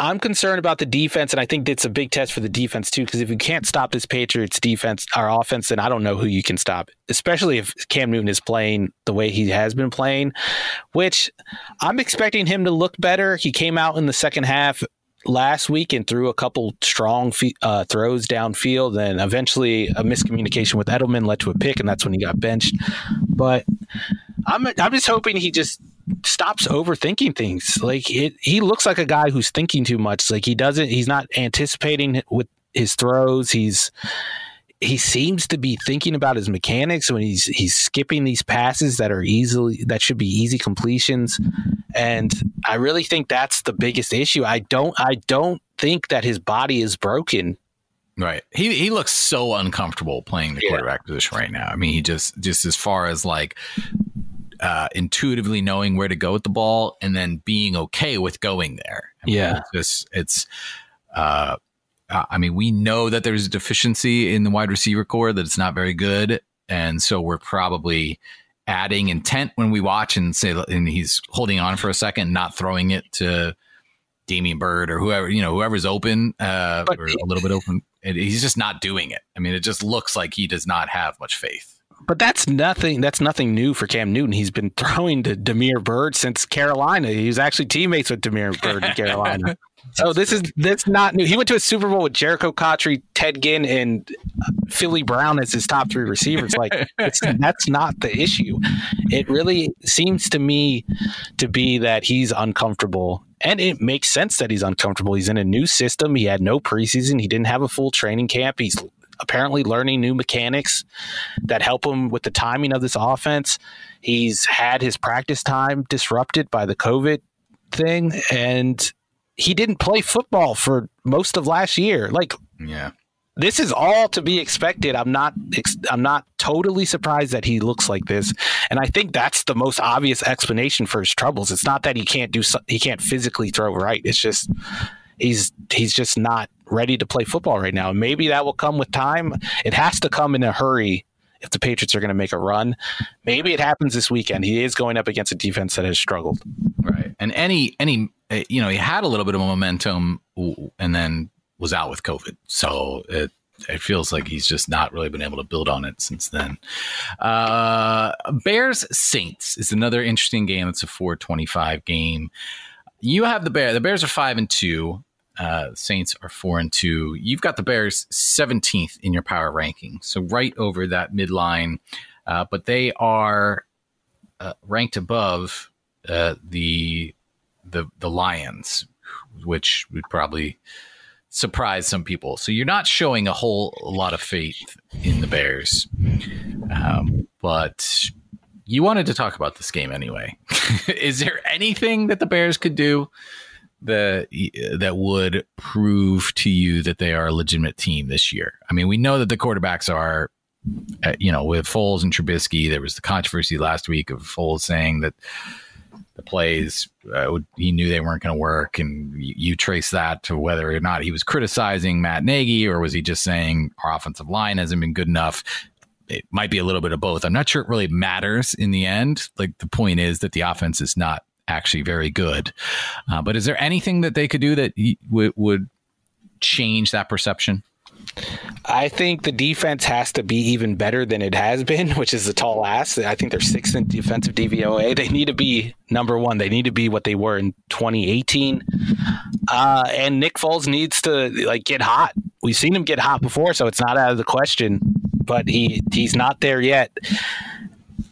I'm concerned about the defense, and I think it's a big test for the defense too. Because if you can't stop this Patriots defense, our offense, then I don't know who you can stop. Especially if Cam Newton is playing the way he has been playing, which I'm expecting him to look better. He came out in the second half last week and threw a couple strong uh, throws downfield, and eventually a miscommunication with Edelman led to a pick, and that's when he got benched. But I'm I'm just hoping he just stops overthinking things. Like it, he looks like a guy who's thinking too much. Like he doesn't. He's not anticipating with his throws. He's he seems to be thinking about his mechanics when he's he's skipping these passes that are easily that should be easy completions and I really think that's the biggest issue. I don't I don't think that his body is broken. Right. He he looks so uncomfortable playing the quarterback position right now. I mean, he just just as far as like uh, intuitively knowing where to go with the ball and then being okay with going there. I mean, yeah. It's just it's uh I mean, we know that there's a deficiency in the wide receiver corps that it's not very good, and so we're probably adding intent when we watch and say, and he's holding on for a second, not throwing it to Damiere Byrd or whoever, you know, whoever's open uh, or a little bit open. He's just not doing it. I mean, it just looks like he does not have much faith. But that's nothing. That's nothing new for Cam Newton. He's been throwing to Damiere Byrd since Carolina. He was actually teammates with Damiere Byrd in Carolina. so this is that's not new. He went to a Super Bowl with Jerricho Cotchery, Ted Ginn, and Philly Brown as his top three receivers. Like that's not the issue. It really seems to me to be that he's uncomfortable and it makes sense that he's uncomfortable. He's in a new system. He had no preseason. He didn't have a full training camp. He's apparently learning new mechanics that help him with the timing of this offense. He's had his practice time disrupted by the COVID thing, and he didn't play football for most of last year. Like, yeah, this is all to be expected. I'm not I'm not totally surprised that he looks like this, and I think that's the most obvious explanation for his troubles. It's not that he can't do he can't physically throw right. It's just he's he's just not ready to play football right now. Maybe that will come with time. It has to come in a hurry if the Patriots are going to make a run. Maybe it happens this weekend. He is going up against a defense that has struggled. Right. And any any eh, you know, he had a little bit of momentum and then was out with COVID. So it it feels like he's just not really been able to build on it since then. Uh, Bears Saints is another interesting game. It's a 425 game. You have the Bear. The Bears are five and two. Uh, Saints are four and two. You've got the Bears 17th in your power ranking, so right over that midline. Uh, but they are uh, ranked above uh, the the the Lions, which would probably surprise some people. So you're not showing a whole lot of faith in the Bears, um, but you wanted to talk about this game anyway. Is there anything that the Bears could do? That that would prove to you that they are a legitimate team this year? I mean, we know that the quarterbacks are, uh, you know, with Foles and Trubisky. There was the controversy last week of Foles saying that the plays uh, he knew they weren't going to work, and you, you, trace that to whether or not he was criticizing Matt Nagy or was he just saying our offensive line hasn't been good enough. It might be a little bit of both. I'm not sure it really matters in the end. Like the point is that the offense is not actually very good. Uh, but is there anything that they could do that w- would change that perception? I think the defense has to be even better than it has been, which is a tall ask. I think they're sixth in defensive DVOA. They need to be number one. They need to be what they were in 2018. Uh, and Nick Foles needs to like get hot. We've seen him get hot before, so it's not out of the question. But he he's not there yet.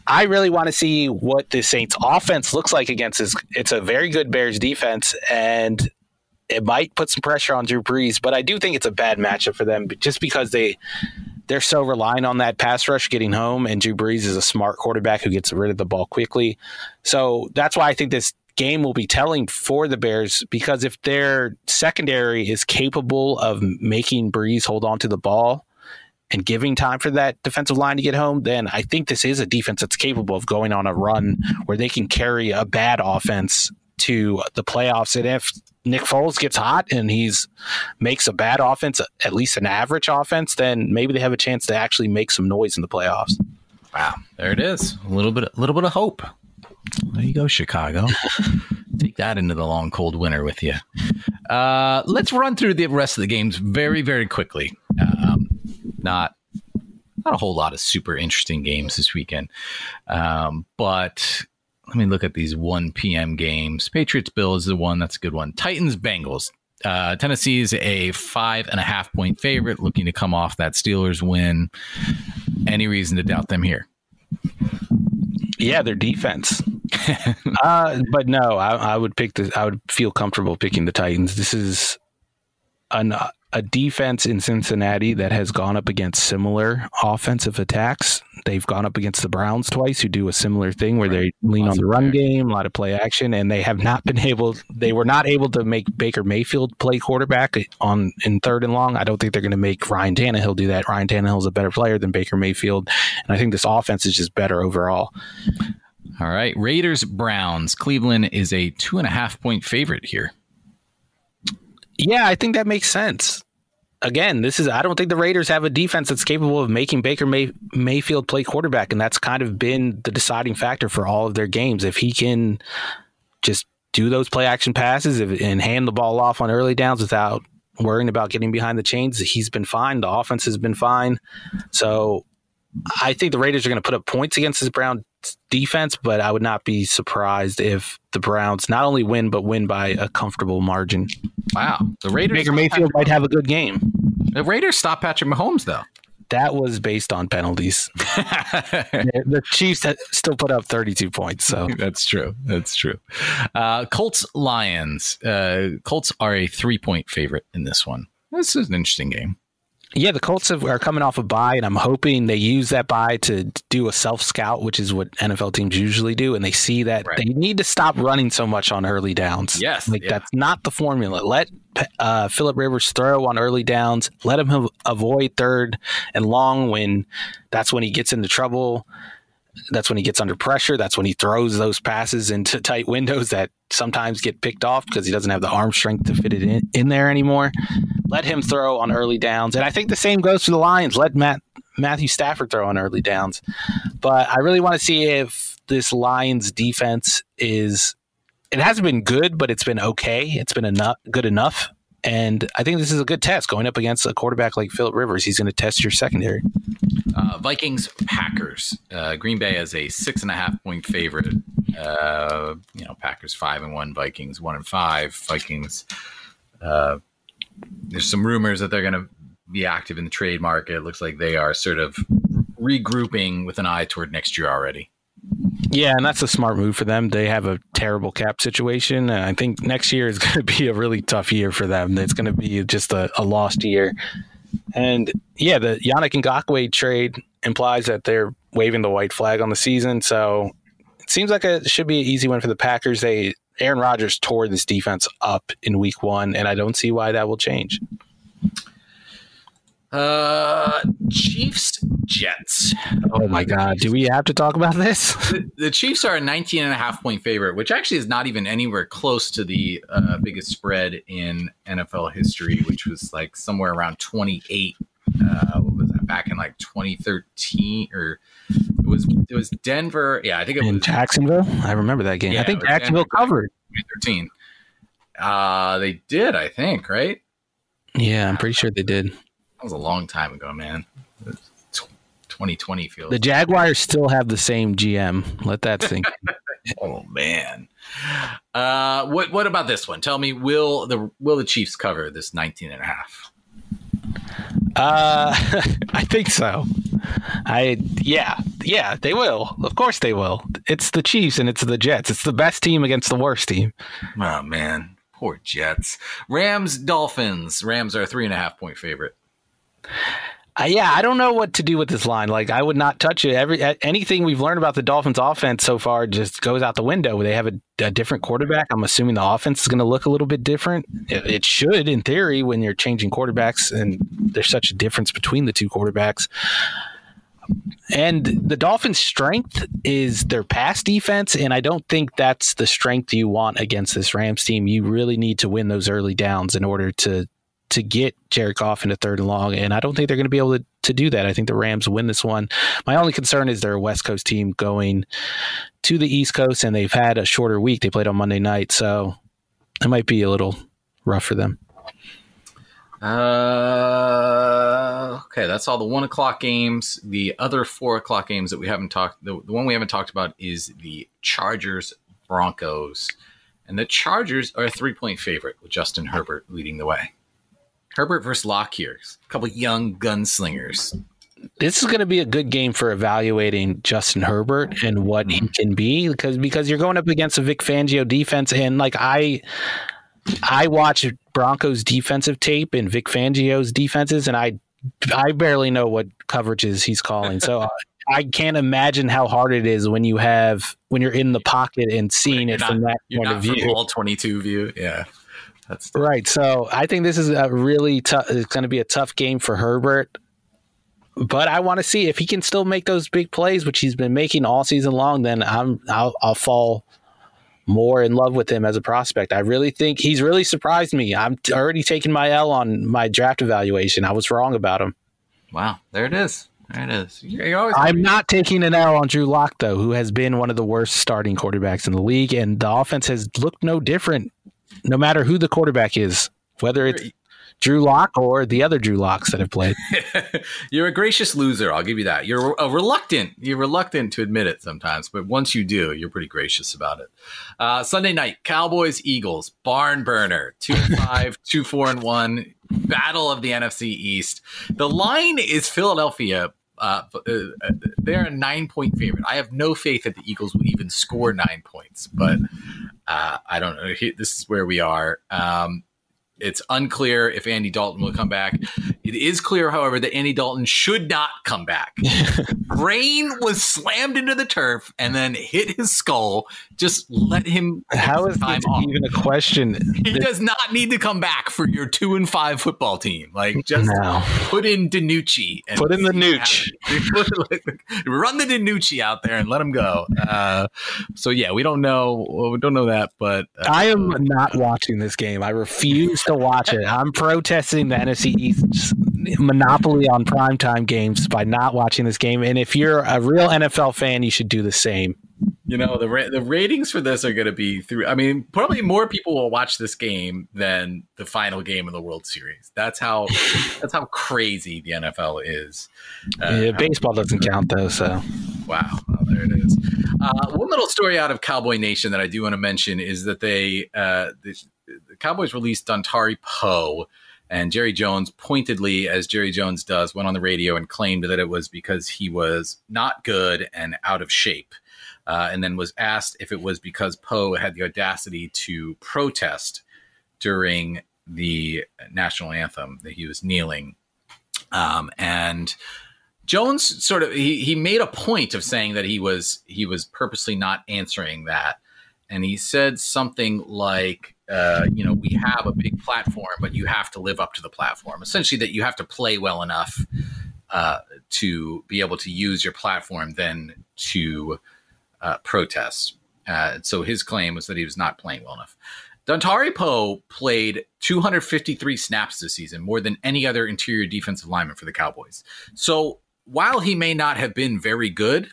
I really want to see what the Saints offense looks like against this. It's a very good Bears defense, and it might put some pressure on Drew Brees, but I do think it's a bad matchup for them just because they they're so reliant on that pass rush getting home, and Drew Brees is a smart quarterback who gets rid of the ball quickly. So that's why I think this game will be telling for the Bears because if their secondary is capable of making Brees hold on to the ball, and giving time for that defensive line to get home, then I think this is a defense that's capable of going on a run where they can carry a bad offense to the playoffs. And if Nick Foles gets hot and he's makes a bad offense, at least an average offense, then maybe they have a chance to actually make some noise in the playoffs. Wow, there it is. A little bit, a little bit of hope. There you go, Chicago. Take that into the long cold winter with you. Uh, let's run through the rest of the games very, very quickly. Um, not not a whole lot of super interesting games this weekend. Um, but let me look at these 1 p.m. games. Patriots Bill is the one that's a good one. Titans Bengals. Uh, Tennessee is a five and a half point favorite, looking to come off that Steelers win. Any reason to doubt them here? Yeah, their defense. uh, but no, I, I, would pick the. I would feel comfortable picking the Titans. This is an a defense in Cincinnati that has gone up against similar offensive attacks. They've gone up against the Browns twice, who do a similar thing where right. they lean Lots on the run game, a lot of play action, and they have not been able. They were not able to make Baker Mayfield play quarterback on in third and long. I don't think they're going to make Ryan Tannehill do that. Ryan Tannehill is a better player than Baker Mayfield, and I think this offense is just better overall. All right, Raiders Browns. Cleveland is a two and a half point favorite here. Yeah, I think that makes sense. Again, this is I don't think the Raiders have a defense that's capable of making Baker May, Mayfield play quarterback, and that's kind of been the deciding factor for all of their games. If he can just do those play action passes and hand the ball off on early downs without worrying about getting behind the chains, he's been fine. The offense has been fine. So I think the Raiders are going to put up points against this Brown defense, but I would not be surprised if the Browns not only win but win by a comfortable margin. Wow, the Raiders. Baker Mayfield might have a good game. The Raiders stop Patrick Mahomes though. That was based on penalties. the Chiefs still put up 32 points. So that's true. That's true. Uh, Colts Lions. Uh, Colts are a three point favorite in this one. This is an interesting game. Yeah, the Colts have, are coming off a bye, and I'm hoping they use that bye to do a self scout, which is what NFL teams usually do, and they see that right. they need to stop running so much on early downs. Yes, like yeah. that's not the formula. Let uh, Philip Rivers throw on early downs. Let him avoid third and long when that's when he gets into trouble that's when he gets under pressure. That's when he throws those passes into tight windows that sometimes get picked off because he doesn't have the arm strength to fit it in, in there anymore. Let him throw on early downs. And I think the same goes for the Lions. Let Matt Matthew Stafford throw on early downs. But I really want to see if this Lions defense is it hasn't been good, but it's been okay. It's been enough good enough. And I think this is a good test going up against a quarterback like Philip Rivers. He's going to test your secondary. Uh, Vikings Packers. Uh, Green Bay as a six and a half point favorite. Uh, you know, Packers five and one, Vikings one and five. Vikings. Uh, there's some rumors that they're going to be active in the trade market. It looks like they are sort of regrouping with an eye toward next year already. Yeah, and that's a smart move for them. They have a terrible cap situation, and I think next year is going to be a really tough year for them. It's going to be just a, a lost year. And yeah, the Yannick Ngakoue trade implies that they're waving the white flag on the season. So it seems like it should be an easy one for the Packers. They Aaron Rodgers tore this defense up in week one, and I don't see why that will change. Uh, Chiefs Jets. Oh my God. Do we have to talk about this? The, the, Chiefs are a 19 and a half point favorite, which actually is not even anywhere close to the uh, biggest spread in NFL history, which was like somewhere around 28. Uh, what was that back in like 2013 or it was it was Denver. Yeah, I think it in was Jacksonville. I remember that game. Yeah, I think Jacksonville Denver, covered 2013. Uh, they did, I think, right? Yeah, I'm pretty sure they did. That was a long time ago, man. 2020 feels. The Jaguars still have the same GM. Let that sink. oh man. Uh, what what about this one? Tell me, will the will the Chiefs cover this 19 and a half? Uh, I think so. I yeah yeah they will. Of course they will. It's the Chiefs and it's the Jets. It's the best team against the worst team. Oh man, poor Jets. Rams Dolphins. Rams are a three and a half point favorite. Uh, yeah, I don't know what to do with this line. Like, I would not touch it. Every anything we've learned about the Dolphins' offense so far just goes out the window. They have a, a different quarterback. I'm assuming the offense is going to look a little bit different. It, it, should, in theory, when you're changing quarterbacks, and there's such a difference between the two quarterbacks. And the Dolphins' strength is their pass defense, and I don't think that's the strength you want against this Rams team. You really need to win those early downs in order to to get Jared Goff into third and long, and I don't think they're going to be able to, to do that. I think the Rams win this one. My only concern is they're a West Coast team going to the East Coast, and they've had a shorter week. They played on Monday night, so it might be a little rough for them. Uh, okay, that's all the one o'clock games. The other four o'clock games that we haven't talked, the, the one we haven't talked about is the Chargers Broncos, and the Chargers are a three point favorite with Justin Herbert leading the way. Herbert versus Lock here. A couple young gunslingers. This is going to be a good game for evaluating Justin Herbert and what he mm-hmm. can be because because you're going up against a Vic Fangio defense and like I I watch Broncos defensive tape and Vic Fangio's defenses and I I barely know what coverages he's calling. So I can't imagine how hard it is when you have when you're in the pocket and seeing it not, from that point of view. All 22 view, yeah. That's right. So I think this is a really tough. It's going to be a tough game for Herbert. But I want to see if he can still make those big plays, which he's been making all season long. Then I'm I'll, I'll fall more in love with him as a prospect. I really think he's really surprised me. I'm already taking my L on my draft evaluation. I was wrong about him. Wow, there it is. There it is. I'm not taking an L on Drew Lock though, who has been one of the worst starting quarterbacks in the league, and the offense has looked no different no matter who the quarterback is, whether it's Drew Lock or the other Drew Locks that have played. you're a gracious loser. I'll give you that. You're a reluctant. You're reluctant to admit it sometimes, but once you do, you're pretty gracious about it. Uh, Sunday night, Cowboys Eagles barn burner two five, two four and one battle of the NFC East. The line is Philadelphia. Uh, uh, they're a nine point favorite. I have no faith that the Eagles will even score nine points, but uh, I don't know. This is where we are. Um, it's unclear if Andy Dalton will come back. It is clear, however, that Andy Dalton should not come back. Brain was slammed into the turf and then hit his skull. Just let him. How is this off. even a question? He does not need to come back for your two and five football team. Like just no. put in DiNucci and put in the nooch. Run the DiNucci out there and let him go. Uh, so yeah, we don't know. we don't know that, but uh, I am not watching this game. I refuse to watch it. I'm protesting the NFC East monopoly on primetime games by not watching this game. And if you're a real NFL fan, you should do the same. You know the ra- the ratings for this are going to be through. I mean, probably more people will watch this game than the final game of the World Series. That's how that's how crazy the NFL is. Uh, yeah, baseball doesn't count though. So wow, oh, there it is. Uh, one little story out of Cowboy Nation that I do want to mention is that they uh, Cowboys released Dontari Poe. And Jerry Jones pointedly, as Jerry Jones does, went on the radio and claimed that it was because he was not good and out of shape. Uh, and then was asked if it was because Poe had the audacity to protest during the national anthem that he was kneeling. Um, and Jones sort of he, he made a point of saying that he was he was purposely not answering that, and he said something like uh, you know, we have a big platform, but you have to live up to the platform. Essentially, that you have to play well enough uh, to be able to use your platform then to uh, protest. Uh, so his claim was that he was not playing well enough. Dontari Poe played 253 snaps this season, more than any other interior defensive lineman for the Cowboys. So while he may not have been very good,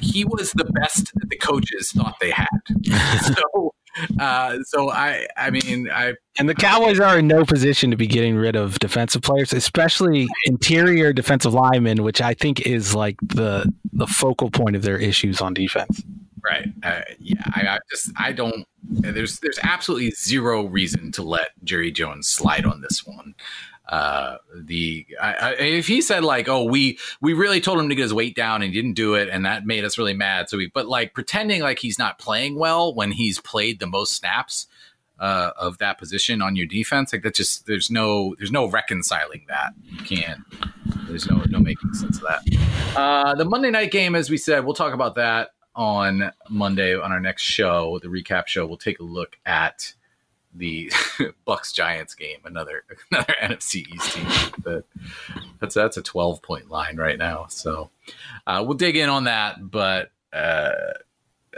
he was the best that the coaches thought they had. so uh, so I, I mean, I and the Cowboys are in no position to be getting rid of defensive players, especially interior defensive linemen, which I think is like the the focal point of their issues on defense. Right. Uh, yeah. I, I, just I don't. There's there's absolutely zero reason to let Jerry Jones slide on this one uh, the I, I, if he said like, oh, we we really told him to get his weight down and he didn't do it, and that made us really mad. So we, but like pretending like he's not playing well when he's played the most snaps uh, of that position on your defense, like that just there's no there's no reconciling that. You can't. There's no no making sense of that. Uh, the Monday night game, as we said, we'll talk about that on Monday on our next show, the recap show. We'll take a look at the Bucs Giants game, another another NFC East team. But that's that's a twelve point line right now. So uh, we'll dig in on that, but uh,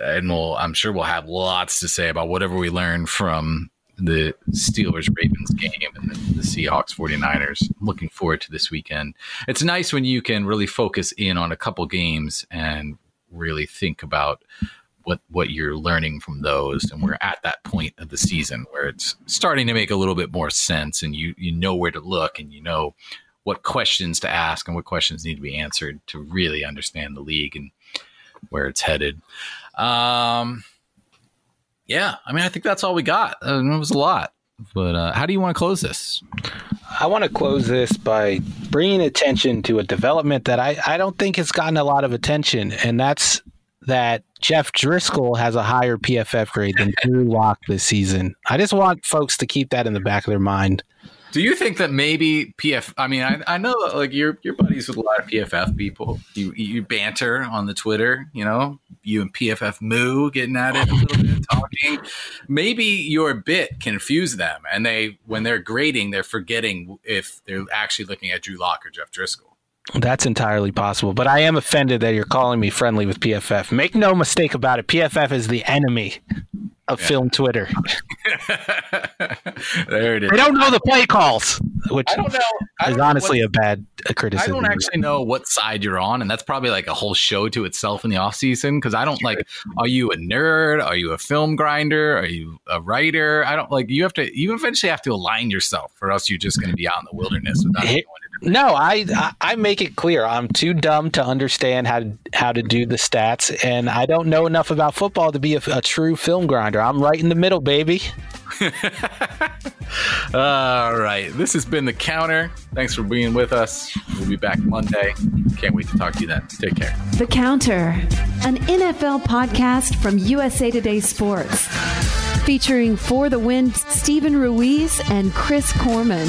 and we'll I'm sure we'll have lots to say about whatever we learn from the Steelers Ravens game and the, the Seahawks 49ers. Looking forward to this weekend. It's nice when you can really focus in on a couple games and really think about what what you're learning from those and we're at that point of the season where it's starting to make a little bit more sense and you you know where to look and you know what questions to ask and what questions need to be answered to really understand the league and where it's headed. Um yeah i mean i think that's all we got. Uh, it was a lot but uh, how do you want to close this? I want to close this by bringing attention to a development that I, I don't think has gotten a lot of attention, and that's that Jeff Driskel has a higher PFF grade than Drew Lock this season. I just want folks to keep that in the back of their mind. Do you think that maybe PF? I mean, I, I know like you're you're buddies with a lot of PFF people. You you banter on the Twitter, you know, you and PFF Moo getting at it a little bit, talking. Maybe your bit confuse them, and they when they're grading, they're forgetting if they're actually looking at Drew Lock or Jeff Driskel. That's entirely possible, but I am offended that you're calling me friendly with PFF. Make no mistake about it, PFF is the enemy of yeah. film Twitter. there it is. They don't know the play calls. which I don't know. I is don't know honestly what- a bad I criticism. I don't actually know what side you're on, and that's probably like a whole show to itself in the off season. Because I don't like. Are you a nerd? Are you a film grinder? Are you a writer? I don't like. You have to. You eventually have to align yourself, or else you're just going to be out in the wilderness without to No, I, I I make it clear I'm too dumb to understand how to, how to do the stats, and I don't know enough about football to be a, a true film grinder. I'm right in the middle, baby. All right. This has been The Counter. Thanks for being with us. We'll be back Monday. Can't wait to talk to you then. Take care. The Counter, an NFL podcast from USA Today Sports, featuring For the Win Steven Ruiz and Chris Korman.